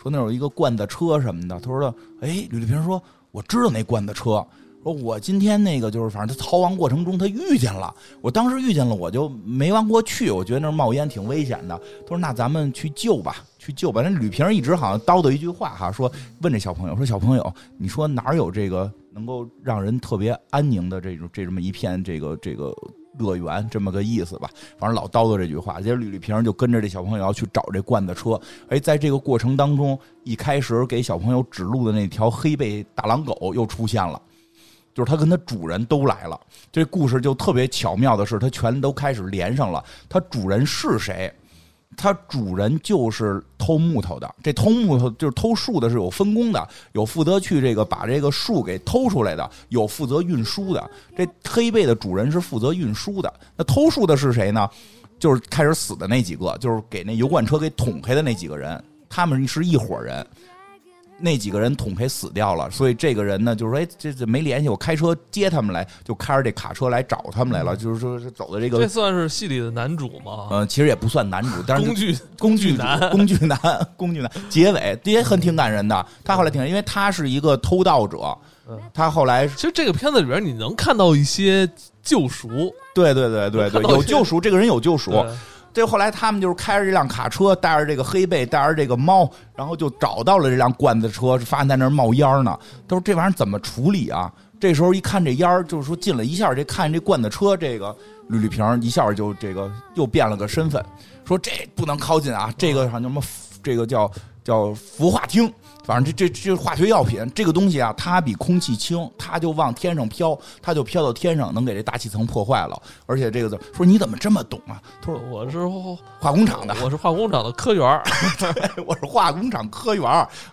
说那有一个罐子车什么的。他说：“哎，吕吕平说，我知道那罐子车。”我今天那个就是，反正他逃亡过程中他遇见了，我当时遇见了，我就没往过去，我觉得那冒烟挺危险的。他说那咱们去救吧，去救吧。那吕平一直好像叨叨一句话哈，说问这小朋友说小朋友，你说哪有这个能够让人特别安宁的这种这这么一片这个这个乐园这么个意思吧？反正老叨叨这句话。接着吕丽萍就跟着这小朋友要去找这罐子车。哎，在这个过程当中，一开始给小朋友指路的那条黑背大狼狗又出现了。就是它跟它主人都来了，这故事就特别巧妙的是，它全都开始连上了。它主人是谁？它主人就是偷木头的。这偷木头就是偷树的，是有分工的，有负责去这个把这个树给偷出来的，有负责运输的。这黑背的主人是负责运输的。那偷树的是谁呢？就是开始死的那几个，就是给那油罐车给捅开的那几个人，他们是一伙人。那几个人统赔死掉了，所以这个人呢，就是说，哎，这这没联系，我开车接他们来，就开着这卡车来找他们来了，就是说是走的这个。这算是戏里的男主吗？嗯，其实也不算男主，但是工具 工具男，工具男，工具男。结尾也很挺感人的，他后来挺，因为他是一个偷盗者，他后来其实这个片子里边你能看到一些救赎，对对对对对，有救赎，这个人有救赎。这后来他们就是开着这辆卡车，带着这个黑背，带着这个猫，然后就找到了这辆罐子车，发现在那儿冒烟呢。他说：“这玩意儿怎么处理啊？”这时候一看这烟儿，就是说进了一下，这看这罐子车，这个吕吕平一下就这个又变了个身份，说这不能靠近啊，这个好像什么，这个叫叫孵化厅。反正这这这化学药品这个东西啊，它比空气轻，它就往天上飘，它就飘到天上，能给这大气层破坏了。而且这个字说你怎么这么懂啊？他说我是化工厂的，我是化工厂的科员 我是化工厂科员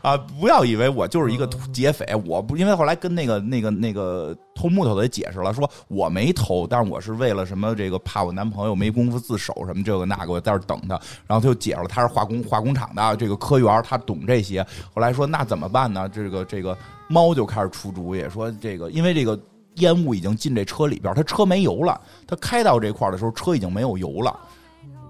啊！不要以为我就是一个劫匪，我不因为后来跟那个那个那个。偷木头的解释了，说我没偷，但是我是为了什么？这个怕我男朋友没工夫自首什么这个那个，我在这等他。然后他就解释了，他是化工化工厂的这个科员，他懂这些。后来说那怎么办呢？这个这个猫就开始出主意，说这个因为这个烟雾已经进这车里边，他车没油了，他开到这块的时候车已经没有油了。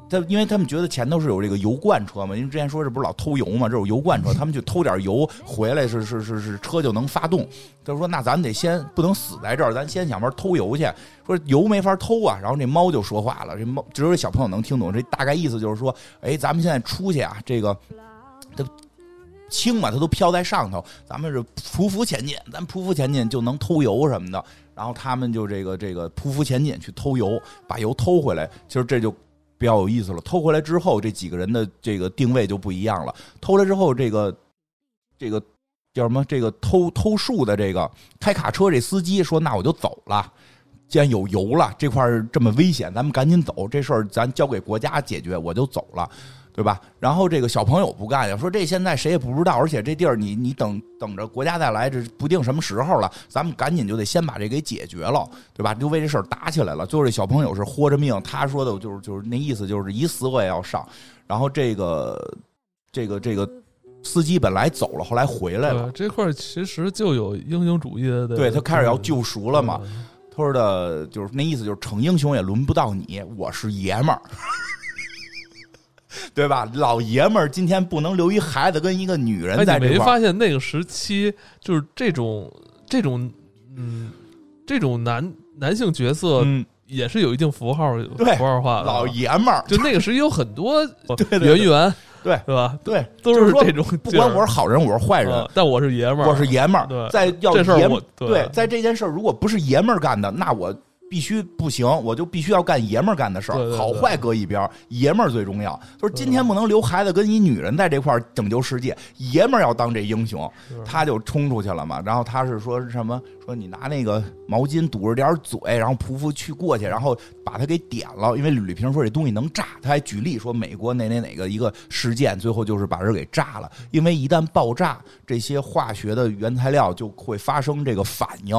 他因为他们觉得前头是有这个油罐车嘛，因为之前说这不是老偷油嘛，这有油罐车，他们去偷点油回来是是是是车就能发动。他说那咱得先不能死在这儿，咱先想法偷油去。说油没法偷啊，然后这猫就说话了，这猫只有小朋友能听懂，这大概意思就是说，哎，咱们现在出去啊，这个它轻嘛，它都飘在上头，咱们是匍匐前进，咱匍匐前进就能偷油什么的。然后他们就这个这个匍匐前进去偷油，把油偷回来，其实这就。比较有意思了，偷回来之后，这几个人的这个定位就不一样了。偷来之后，这个这个叫什么？这个偷偷树的这个开卡车这司机说：“那我就走了，既然有油了，这块这么危险，咱们赶紧走。这事儿咱交给国家解决，我就走了。”对吧？然后这个小朋友不干呀，说这现在谁也不知道，而且这地儿你你等等着国家再来，这不定什么时候了，咱们赶紧就得先把这给解决了，对吧？就为这事儿打起来了。最后这小朋友是豁着命，他说的就是就是那意思，就是以死我也要上。然后这个这个这个司机本来走了，后来回来了。这块其实就有英雄主义的，对他开始要救赎了嘛。他说的就是那意思，就是逞英雄也轮不到你，我是爷们儿。对吧？老爷们儿今天不能留一孩子跟一个女人在这块没发现那个时期就是这种这种嗯这种男男性角色也是有一定符号符号化的老爷们儿，就那个时期有很多 圆圆。对对吧？对，都是这种。不管我是好人，我是坏人，但我是爷们儿，我是爷们儿。在要爷们儿，对，在这件事儿，如果不是爷们儿干的，那我。必须不行，我就必须要干爷们儿干的事儿，好坏搁一边，爷们儿最重要。就是今天不能留孩子跟一女人在这块儿拯救世界，爷们儿要当这英雄，他就冲出去了嘛。然后他是说什么？说你拿那个毛巾堵着点嘴，然后匍匐去过去，然后把他给点了。因为吕丽萍说这东西能炸，他还举例说美国哪哪哪个一个事件，最后就是把人给炸了。因为一旦爆炸，这些化学的原材料就会发生这个反应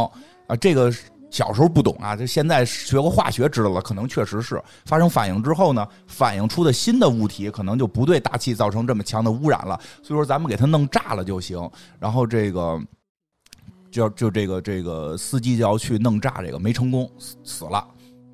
啊，这个。小时候不懂啊，这现在学过化学知道了，可能确实是发生反应之后呢，反应出的新的物体可能就不对大气造成这么强的污染了。所以说咱们给它弄炸了就行。然后这个就就这个这个司机就要去弄炸这个，没成功，死了。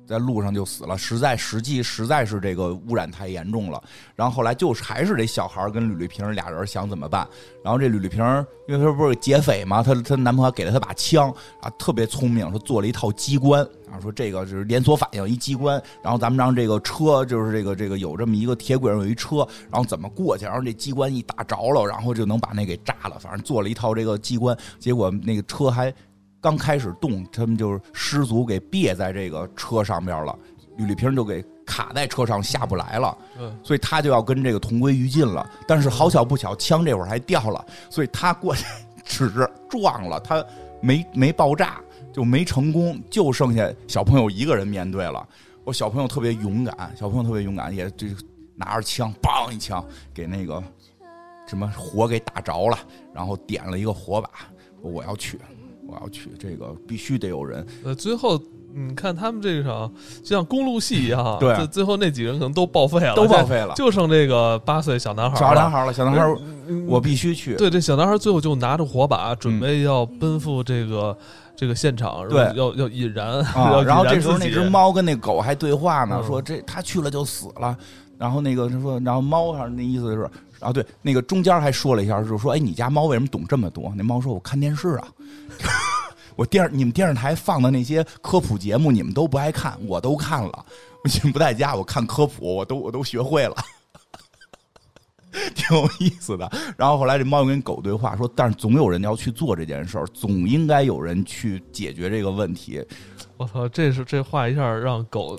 在路上就死了，实在实际实在是这个污染太严重了。然后后来就是还是这小孩跟吕丽萍俩人想怎么办。然后这吕丽萍因为她不是劫匪嘛，她她男朋友给了她把枪啊，特别聪明，说做了一套机关啊，说这个就是连锁反应一机关。然后咱们让这个车就是这个这个有这么一个铁轨上有一车，然后怎么过去？然后这机关一打着了，然后就能把那给炸了。反正做了一套这个机关，结果那个车还。刚开始动，他们就是失足给别在这个车上边了，吕丽萍就给卡在车上下不来了，所以他就要跟这个同归于尽了。但是好巧不巧，枪这会儿还掉了，所以他过去只是撞了，他没没爆炸，就没成功，就剩下小朋友一个人面对了。我小朋友特别勇敢，小朋友特别勇敢，也就拿着枪，梆一枪给那个什么火给打着了，然后点了一个火把，我要去。我要去，这个必须得有人。呃，最后你看他们这场就像公路戏一样，对，最后那几个人可能都报废了，都报废了，就剩这个八岁小男孩小男孩了。小男孩，我必须去。对，这小男孩最后就拿着火把，准备要奔赴这个这个现场，对，要要引燃。然后这时候那只猫跟那狗还对话呢，说这他去了就死了。然后那个他说，然后猫上那意思就是，啊，对，那个中间还说了一下，就是说，哎，你家猫为什么懂这么多？那猫说，我看电视啊。我电你们电视台放的那些科普节目，你们都不爱看，我都看了。你们不在家，我看科普，我都我都学会了，挺有意思的。然后后来这猫又跟狗对话说：“但是总有人要去做这件事儿，总应该有人去解决这个问题。”我操，这是这话一下让狗。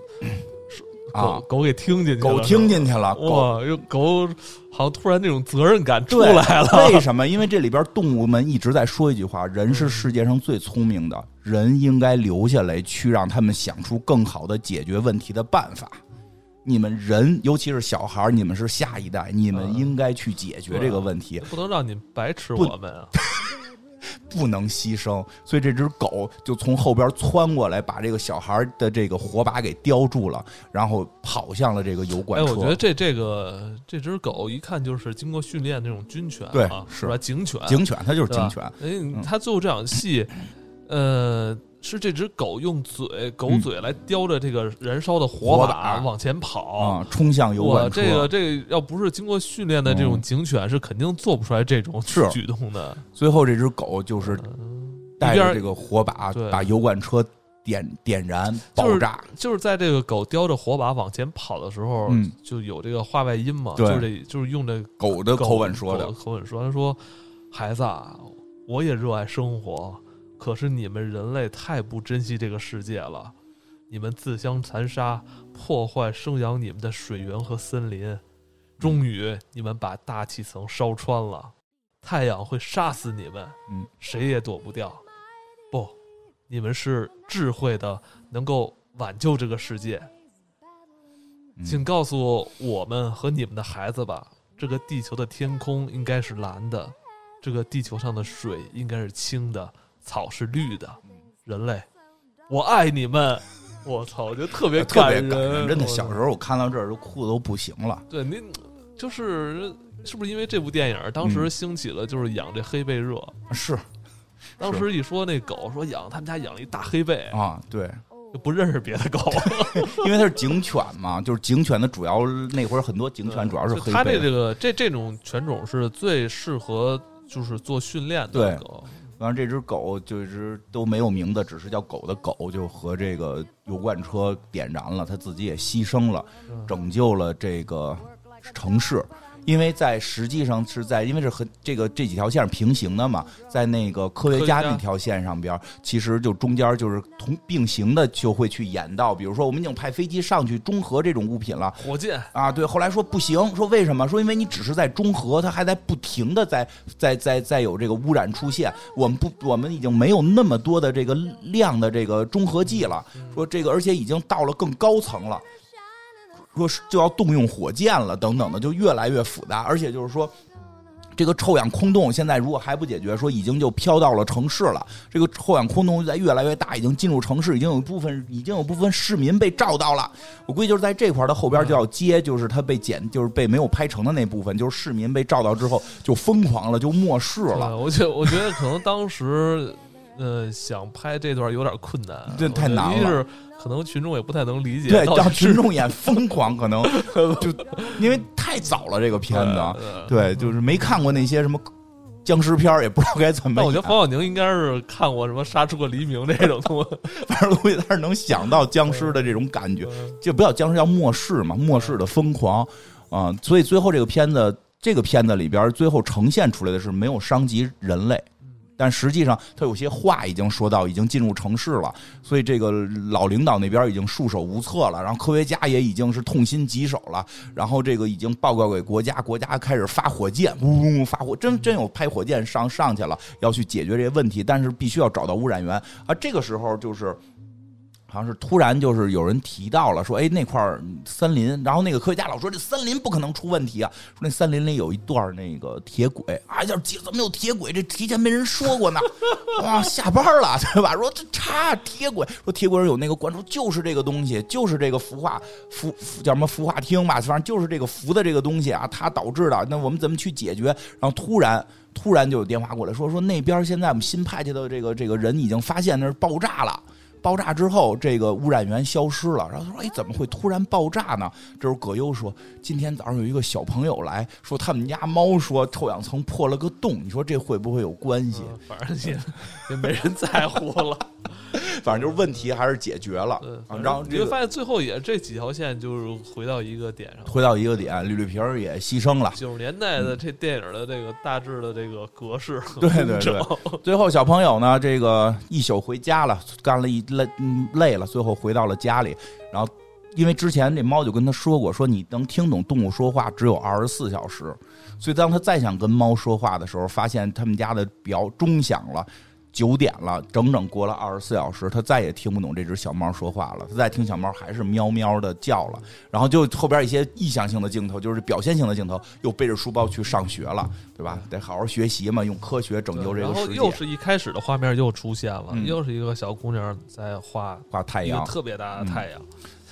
啊，狗给听进去了，狗听进去了，哇，狗好像突然那种责任感出来了。为什么？因为这里边动物们一直在说一句话：人是世界上最聪明的，人应该留下来去让他们想出更好的解决问题的办法。你们人，尤其是小孩你们是下一代，你们应该去解决这个问题，不能让你白吃我们啊。不能牺牲，所以这只狗就从后边窜过来，把这个小孩的这个火把给叼住了，然后跑向了这个油罐车。哎，我觉得这这个这只狗一看就是经过训练那种军犬，对，是吧？警犬，警犬，它就是警犬。哎，它最后这场戏，呃。是这只狗用嘴狗嘴来叼着这个燃烧的火把往前跑，冲向油管车。这个这个要不是经过训练的这种警犬，是肯定做不出来这种举动的。最后这只狗就是带着这个火把把油管车点点燃爆炸。就是在这个狗叼着火把往前跑的时候，就有这个话外音嘛，就是这就是用这狗的口吻说的口吻说，他说：“孩子，啊，我也热爱生活。”可是你们人类太不珍惜这个世界了，你们自相残杀，破坏生养你们的水源和森林，终于你们把大气层烧穿了，太阳会杀死你们，嗯，谁也躲不掉。不，你们是智慧的，能够挽救这个世界。请告诉我们和你们的孩子吧，这个地球的天空应该是蓝的，这个地球上的水应该是清的。草是绿的，人类，我爱你们！我操，我觉得特别特别感人，真的。小时候我看到这儿就哭的都不行了。对，您就是是不是因为这部电影当时兴起了，就是养这黑背热？是，当时一说那狗说养他们家养了一大黑背啊，对，不认识别的狗，因为它是警犬嘛，就是警犬的主要那会儿很多警犬主要是黑它这这个这这种犬种是最适合就是做训练的狗。完了，这只狗就是都没有名字，只是叫狗的狗，就和这个油罐车点燃了，它自己也牺牲了，拯救了这个城市。因为在实际上是在，因为是和这个这几条线是平行的嘛，在那个科学家那条线上边，其实就中间就是同并行的，就会去演到，比如说我们已经派飞机上去中和这种物品了，火箭啊，对，后来说不行，说为什么？说因为你只是在中和，它还在不停的在在在在有这个污染出现，我们不，我们已经没有那么多的这个量的这个中和剂了，说这个而且已经到了更高层了。说就要动用火箭了，等等的，就越来越复杂。而且就是说，这个臭氧空洞现在如果还不解决，说已经就飘到了城市了。这个臭氧空洞在越来越大，已经进入城市，已经有一部分，已经有部分市民被照到了。我估计就是在这块儿，它后边就要接，就是他被剪，就是被没有拍成的那部分，就是市民被照到之后就疯狂了，就漠视了。我觉我觉得可能当时。呃，想拍这段有点困难，这太难了。是可能群众也不太能理解，对，让群众演疯狂，可能 就因为太早了这个片子，对，就是没看过那些什么僵尸片也不知道该怎么。我觉得冯小宁应该是看过什么《杀出个黎明》这种东西，反正估计他是能想到僵尸的这种感觉，就不叫僵尸，叫末世嘛，末世的疯狂啊。所以最后这个片子，这个片子里边最后呈现出来的是没有伤及人类。但实际上，他有些话已经说到，已经进入城市了，所以这个老领导那边已经束手无策了，然后科学家也已经是痛心疾首了，然后这个已经报告给国家，国家开始发火箭，呜呜发火，真真有拍火箭上上去了，要去解决这些问题，但是必须要找到污染源啊，这个时候就是。好像是突然就是有人提到了，说哎那块儿森林，然后那个科学家老说这森林不可能出问题啊，说那森林里有一段那个铁轨，哎呀怎么有铁轨？这提前没人说过呢，啊下班了 对吧？说这差铁轨，说铁轨上有那个关注，就是这个东西，就是这个孵化孵叫什么孵化厅吧，反正就是这个氟的这个东西啊，它导致的。那我们怎么去解决？然后突然突然就有电话过来说说那边现在我们新派去的这个这个人已经发现那是爆炸了。爆炸之后，这个污染源消失了。然后他说：“哎，怎么会突然爆炸呢？”这时候葛优说：“今天早上有一个小朋友来说，他们家猫说臭氧层破了个洞。你说这会不会有关系？反正也也没人在乎了。”反正就是问题还是解决了，然后你会发现最后也这几条线就是回到一个点上，回到一个点，绿绿皮儿也牺牲了。九十年代的这电影的这个大致的这个格式，对对对。最后小朋友呢，这个一宿回家了，干了一累累了，最后回到了家里。然后因为之前那猫就跟他说过，说你能听懂动物说话只有二十四小时，所以当他再想跟猫说话的时候，发现他们家的表钟响了。九点了，整整过了二十四小时，他再也听不懂这只小猫说话了。他再听小猫还是喵喵的叫了。然后就后边一些意向性的镜头，就是表现性的镜头，又背着书包去上学了，对吧？得好好学习嘛，用科学拯救这个世界。又是一开始的画面又出现了，又是一个小姑娘在画画太阳，特别大的太阳。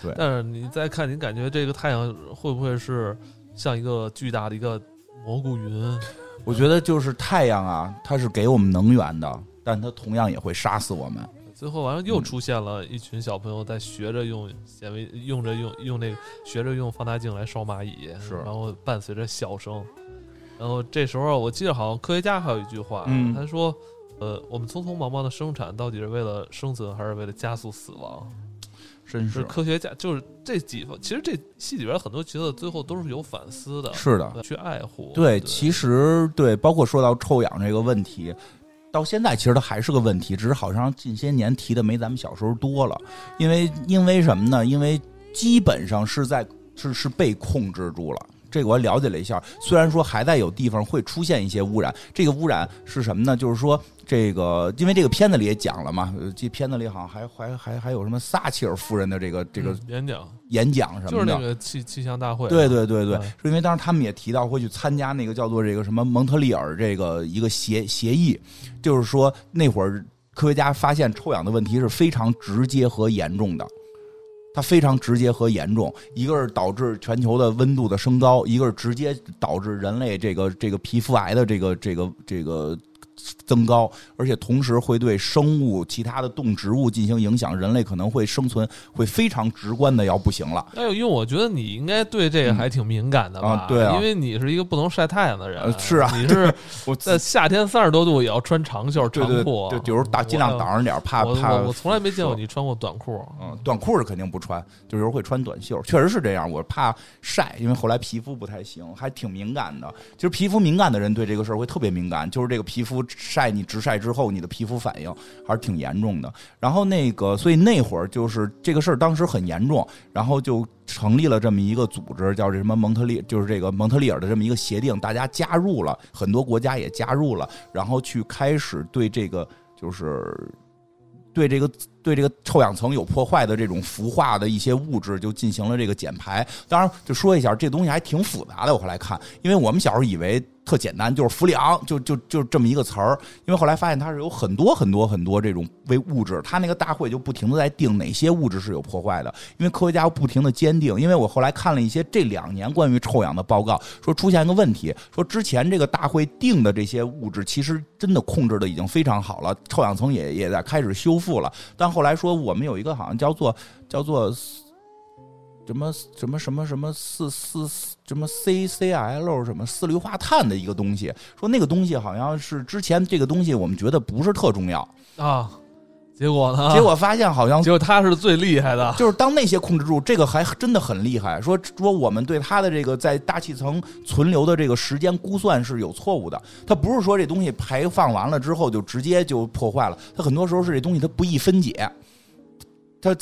对，但是你再看，你感觉这个太阳会不会是像一个巨大的一个蘑菇云？我觉得就是太阳啊，它是给我们能源的。但它同样也会杀死我们。最后，完了又出现了一群小朋友在学着用显微，用着用用那个学着用放大镜来烧蚂蚁，是。然后伴随着笑声，然后这时候我记得好像科学家还有一句话，他说：“呃，我们匆匆忙忙的生产到底是为了生存，还是为了加速死亡？”真是科学家，就是这几方，其实这戏里边很多角色最后都是有反思的，是的，去爱护。对，其实对，包括说到臭氧这个问题。到现在其实它还是个问题，只是好像近些年提的没咱们小时候多了。因为因为什么呢？因为基本上是在是是被控制住了。这个我了解了一下，虽然说还在有地方会出现一些污染，这个污染是什么呢？就是说。这个，因为这个片子里也讲了嘛，这片子里好像还还还还有什么撒切尔夫人的这个这个演讲演讲什么的，就是那个气气象大会。对对对对，是因为当时他们也提到会去参加那个叫做这个什么蒙特利尔这个一个协协议，就是说那会儿科学家发现臭氧的问题是非常直接和严重的，它非常直接和严重，一个是导致全球的温度的升高，一个是直接导致人类这个这个皮肤癌的这个这个这个。增高，而且同时会对生物、其他的动植物进行影响，人类可能会生存会非常直观的要不行了。哎呦，因为我觉得你应该对这个还挺敏感的吧？对啊，因为你是一个不能晒太阳的人。是啊，你是 我在夏天三十多度也要穿长袖长裤，对，有时候打尽量挡着点，怕怕。我从来没见过你穿过短裤。嗯，短裤是肯定不穿，就有时候会穿短袖，确实是这样。我怕晒，因为后来皮肤不太行，还挺敏感的。其实皮肤敏感的人对这个事儿会特别敏感，就是这个皮肤晒你直晒之后，你的皮肤反应还是挺严重的。然后那个，所以那会儿就是这个事儿当时很严重，然后就成立了这么一个组织，叫什么蒙特利，就是这个蒙特利尔的这么一个协定，大家加入了，很多国家也加入了，然后去开始对这个就是对这个。对这个臭氧层有破坏的这种氟化的一些物质，就进行了这个减排。当然，就说一下，这东西还挺复杂的。我后来看，因为我们小时候以为特简单，就是氟利昂，就就就这么一个词儿。因为后来发现它是有很多很多很多这种微物质。它那个大会就不停的在定哪些物质是有破坏的，因为科学家不停的坚定。因为我后来看了一些这两年关于臭氧的报告，说出现一个问题，说之前这个大会定的这些物质其实真的控制的已经非常好了，臭氧层也也在开始修复了，但后来说，我们有一个好像叫做叫做 什么什么什么什么四四什么 C C L 什么四氯化碳的一个东西，说那个东西好像是之前这个东西我们觉得不是特重要啊，结果呢？结果发现好像结果它是最厉害的，就是当那些控制住这个还真的很厉害。说说我们对它的这个在大气层存留的这个时间估算是有错误的，它不是说这东西排放完了之后就直接就破坏了，它很多时候是这东西它不易分解。它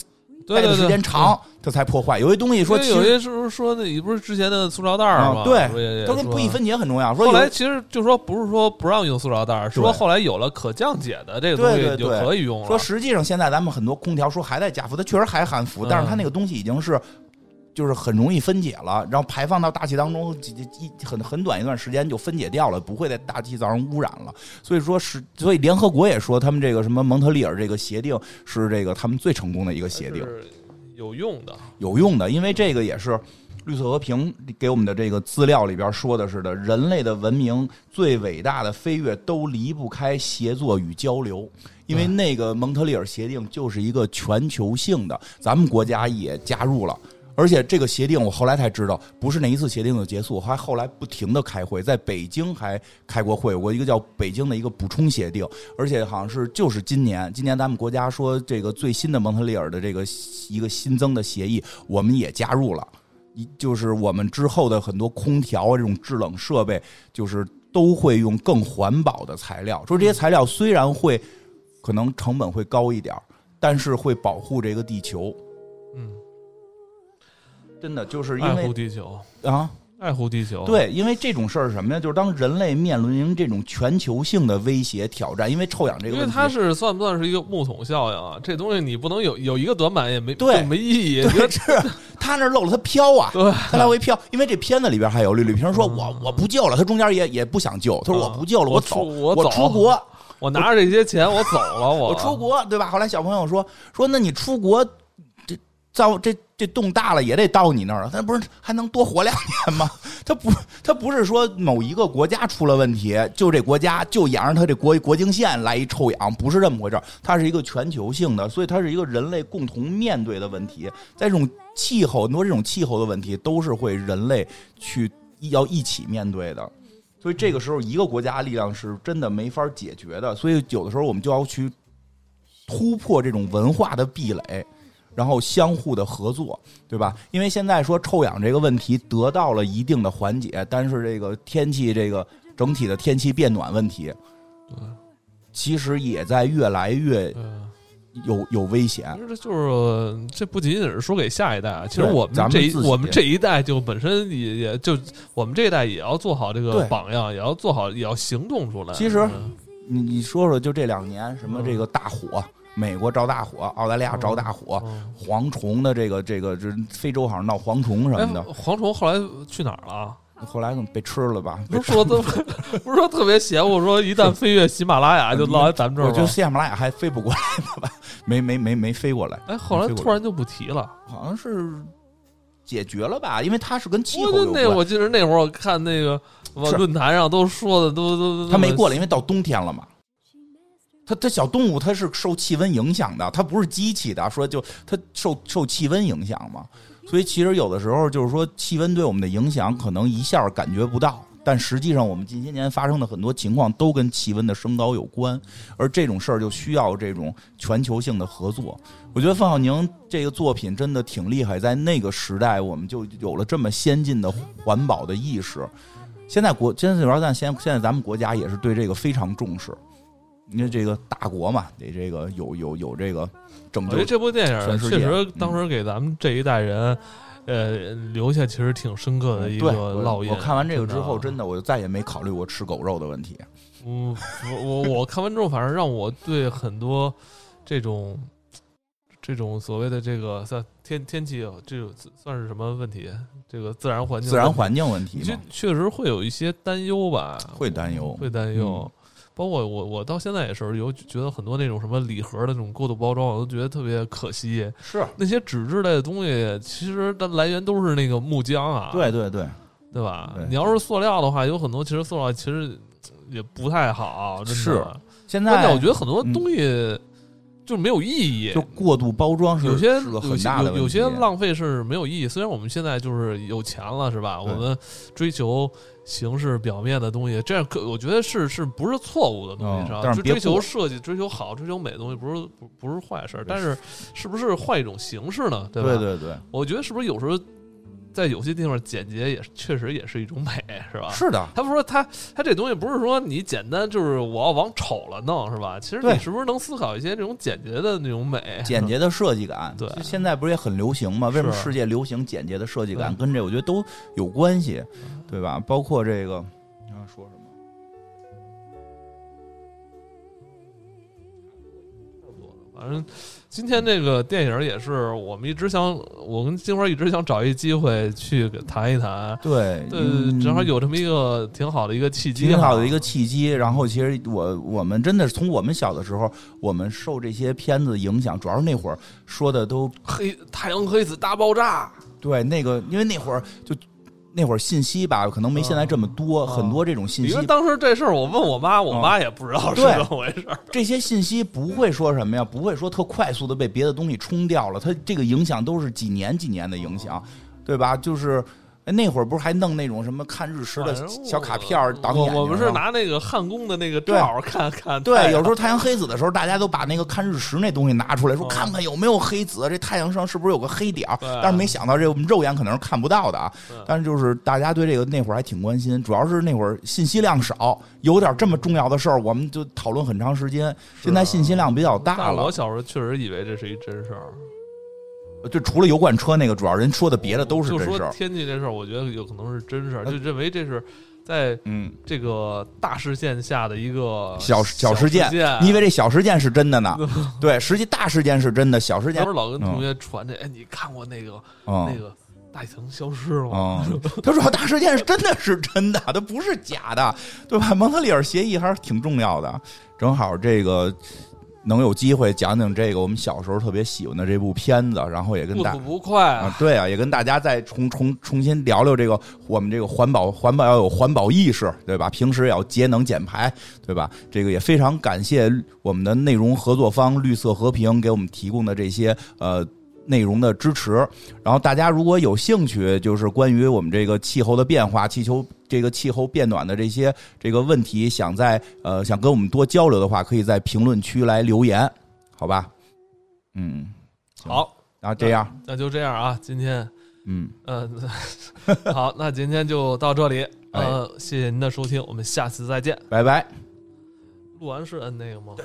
待的时间长，它才破坏。有些东西说，有些时候说那你不是之前的塑料袋吗？对，它跟不易分解很重要。说后来其实就说不是说不让用塑料袋，是说后来有了可降解的这个东西就可以用了。说实际上现在咱们很多空调说还在加氟，它确实还含氟，但是它那个东西已经是。就是很容易分解了，然后排放到大气当中，一很很短一段时间就分解掉了，不会在大气造成污染了。所以说是，所以联合国也说，他们这个什么蒙特利尔这个协定是这个他们最成功的一个协定，有用的，有用的，因为这个也是绿色和平给我们的这个资料里边说的是的，人类的文明最伟大的飞跃都离不开协作与交流，因为那个蒙特利尔协定就是一个全球性的，咱们国家也加入了。而且这个协定，我后来才知道，不是那一次协定就结束，还后来不停的开会，在北京还开过会，过一个叫北京的一个补充协定，而且好像是就是今年，今年咱们国家说这个最新的蒙特利尔的这个一个新增的协议，我们也加入了，一就是我们之后的很多空调啊这种制冷设备，就是都会用更环保的材料，说这些材料虽然会可能成本会高一点，但是会保护这个地球，真的就是因为爱护地球啊，爱护地球。对，因为这种事儿是什么呀？就是当人类面临这种全球性的威胁挑战，因为臭氧这个，因为它是算不算是一个木桶效应啊？这东西你不能有有一个短板也没对没意义。是 他那漏了，他飘啊，对，他来回飘。因为这片子里边还有吕吕萍说：“我我不救了。”他中间也也不想救，他说：“我不救了，我走，我我出国，我拿着这些钱我走了，我我出国，对吧？”后来小朋友说：“说那你出国。”这造这这洞大了也得到你那儿了，他不是还能多活两年吗？他不他不是说某一个国家出了问题，就这国家就沿着他这国国境线来一臭氧，不是这么回事儿它是一个全球性的，所以它是一个人类共同面对的问题。在这种气候很多这种气候的问题，都是会人类去要一起面对的。所以这个时候，一个国家力量是真的没法解决的。所以有的时候，我们就要去突破这种文化的壁垒。然后相互的合作，对吧？因为现在说臭氧这个问题得到了一定的缓解，但是这个天气这个整体的天气变暖问题，其实也在越来越有有危险。这就是这不仅仅是说给下一代啊，其实我们这我们这一代就本身也也就我们这一代也要做好这个榜样，也要做好也要行动出来。其实你你说说，就这两年什么这个大火。美国着大火，澳大利亚着大火，蝗虫的这个这个，这非洲好像闹蝗虫什么的。蝗虫后来去哪儿了？后来怎么被吃了吧？不是说都 不是说特别邪乎，说一旦飞越喜马拉雅就落在咱们这儿。我觉得喜马拉雅还飞不过来呢吧？没没没没飞过来。哎，后来突然就不提了，好像是解决了吧？因为它是跟气候有关。那我记得那会儿我看那个论坛上都说的都都它没过来，因为到冬天了嘛。它它小动物它是受气温影响的，它不是机器的，说就它受受气温影响嘛。所以其实有的时候就是说气温对我们的影响可能一下感觉不到，但实际上我们近些年发生的很多情况都跟气温的升高有关，而这种事儿就需要这种全球性的合作。我觉得范浩宁这个作品真的挺厉害，在那个时代我们就有了这么先进的环保的意识。现在国现在主要但现现在咱们国家也是对这个非常重视。因为这个大国嘛，得这个有有有这个拯救。这部电影确实当时给咱们这一代人，呃，留下其实挺深刻的一个烙印。我看完这个之后，真的我就再也没考虑过吃狗肉的问题。嗯，我我我看完之后，反正让我对很多这种这种所谓的这个算天天气，这种算是什么问题？这个自然环境、自然环境问题，确实会有一些担忧吧？会担忧，会担忧。包括我，我到现在也是有觉得很多那种什么礼盒的那种过度包装，我都觉得特别可惜。是那些纸质类的东西，其实它来源都是那个木浆啊。对对对，对吧？你要是塑料的话，有很多其实塑料其实也不太好。是现在我觉得很多东西就没有意义，就过度包装是有些有些浪费是没有意义。虽然我们现在就是有钱了，是吧？我们追求。形式表面的东西，这样可我觉得是是不是错误的东西？是吧？追求设计、追求好、追求美的东西，不是不不是坏事。但是，是不是换一种形式呢？对吧？对对对，我觉得是不是有时候。在有些地方，简洁也确实也是一种美，是吧？是的。他不说他他这东西不是说你简单就是我要往丑了弄，是吧？其实你是不是能思考一些这种简洁的那种美、简洁的设计感？对，现在不是也很流行吗？为什么世界流行简洁的设计感？跟这我觉得都有关系，对吧？包括这个，你要说什么？反正。今天这个电影也是我们一直想，我跟金花一直想找一机会去谈一谈。对，对，正好有这么一个挺好的一个契机，挺好的一个契机。然后，其实我我们真的是从我们小的时候，我们受这些片子影响，主要是那会儿说的都黑太阳黑子大爆炸。对，那个因为那会儿就。那会儿信息吧，可能没现在这么多，很多这种信息。因为当时这事儿，我问我妈，我妈也不知道是怎么回事。这些信息不会说什么呀，不会说特快速的被别的东西冲掉了，它这个影响都是几年几年的影响，对吧？就是。那会儿不是还弄那种什么看日食的小卡片儿挡眼睛？我们是拿那个焊工的那个照看看。对，有时候太阳黑子的时候，大家都把那个看日食那东西拿出来，说看看有没有黑子，这太阳上是不是有个黑点儿？但是没想到这我们肉眼可能是看不到的啊。但是就是大家对这个那会儿还挺关心，主要是那会儿信息量少，有点这么重要的事儿，我们就讨论很长时间。现在信息量比较大了。我小时候确实以为这是一真事儿。就除了油罐车那个，主要人说的别的都是真事儿。天气这事儿，我觉得有可能是真事儿，就认为这是在嗯这个大事件下的一个小小事件。你以为这小事件是真的呢？对，实际大事件是真的，小事件。不是老跟同学传这，哎，你看过那个那个大气层消失了吗？他说大事件是真的是真的，它不是假的，对吧？蒙特利尔协议还是挺重要的，正好这个。能有机会讲讲这个我们小时候特别喜欢的这部片子，然后也跟大不快啊，对啊，也跟大家再重重重新聊聊这个我们这个环保环保要有环保意识，对吧？平时也要节能减排，对吧？这个也非常感谢我们的内容合作方绿色和平给我们提供的这些呃。内容的支持，然后大家如果有兴趣，就是关于我们这个气候的变化、气球这个气候变暖的这些这个问题，想在呃想跟我们多交流的话，可以在评论区来留言，好吧？嗯，好，那这样，那就这样啊，今天，嗯。嗯，好，那今天就到这里，呃，谢谢您的收听，我们下次再见，拜拜。录完是摁那个吗？对。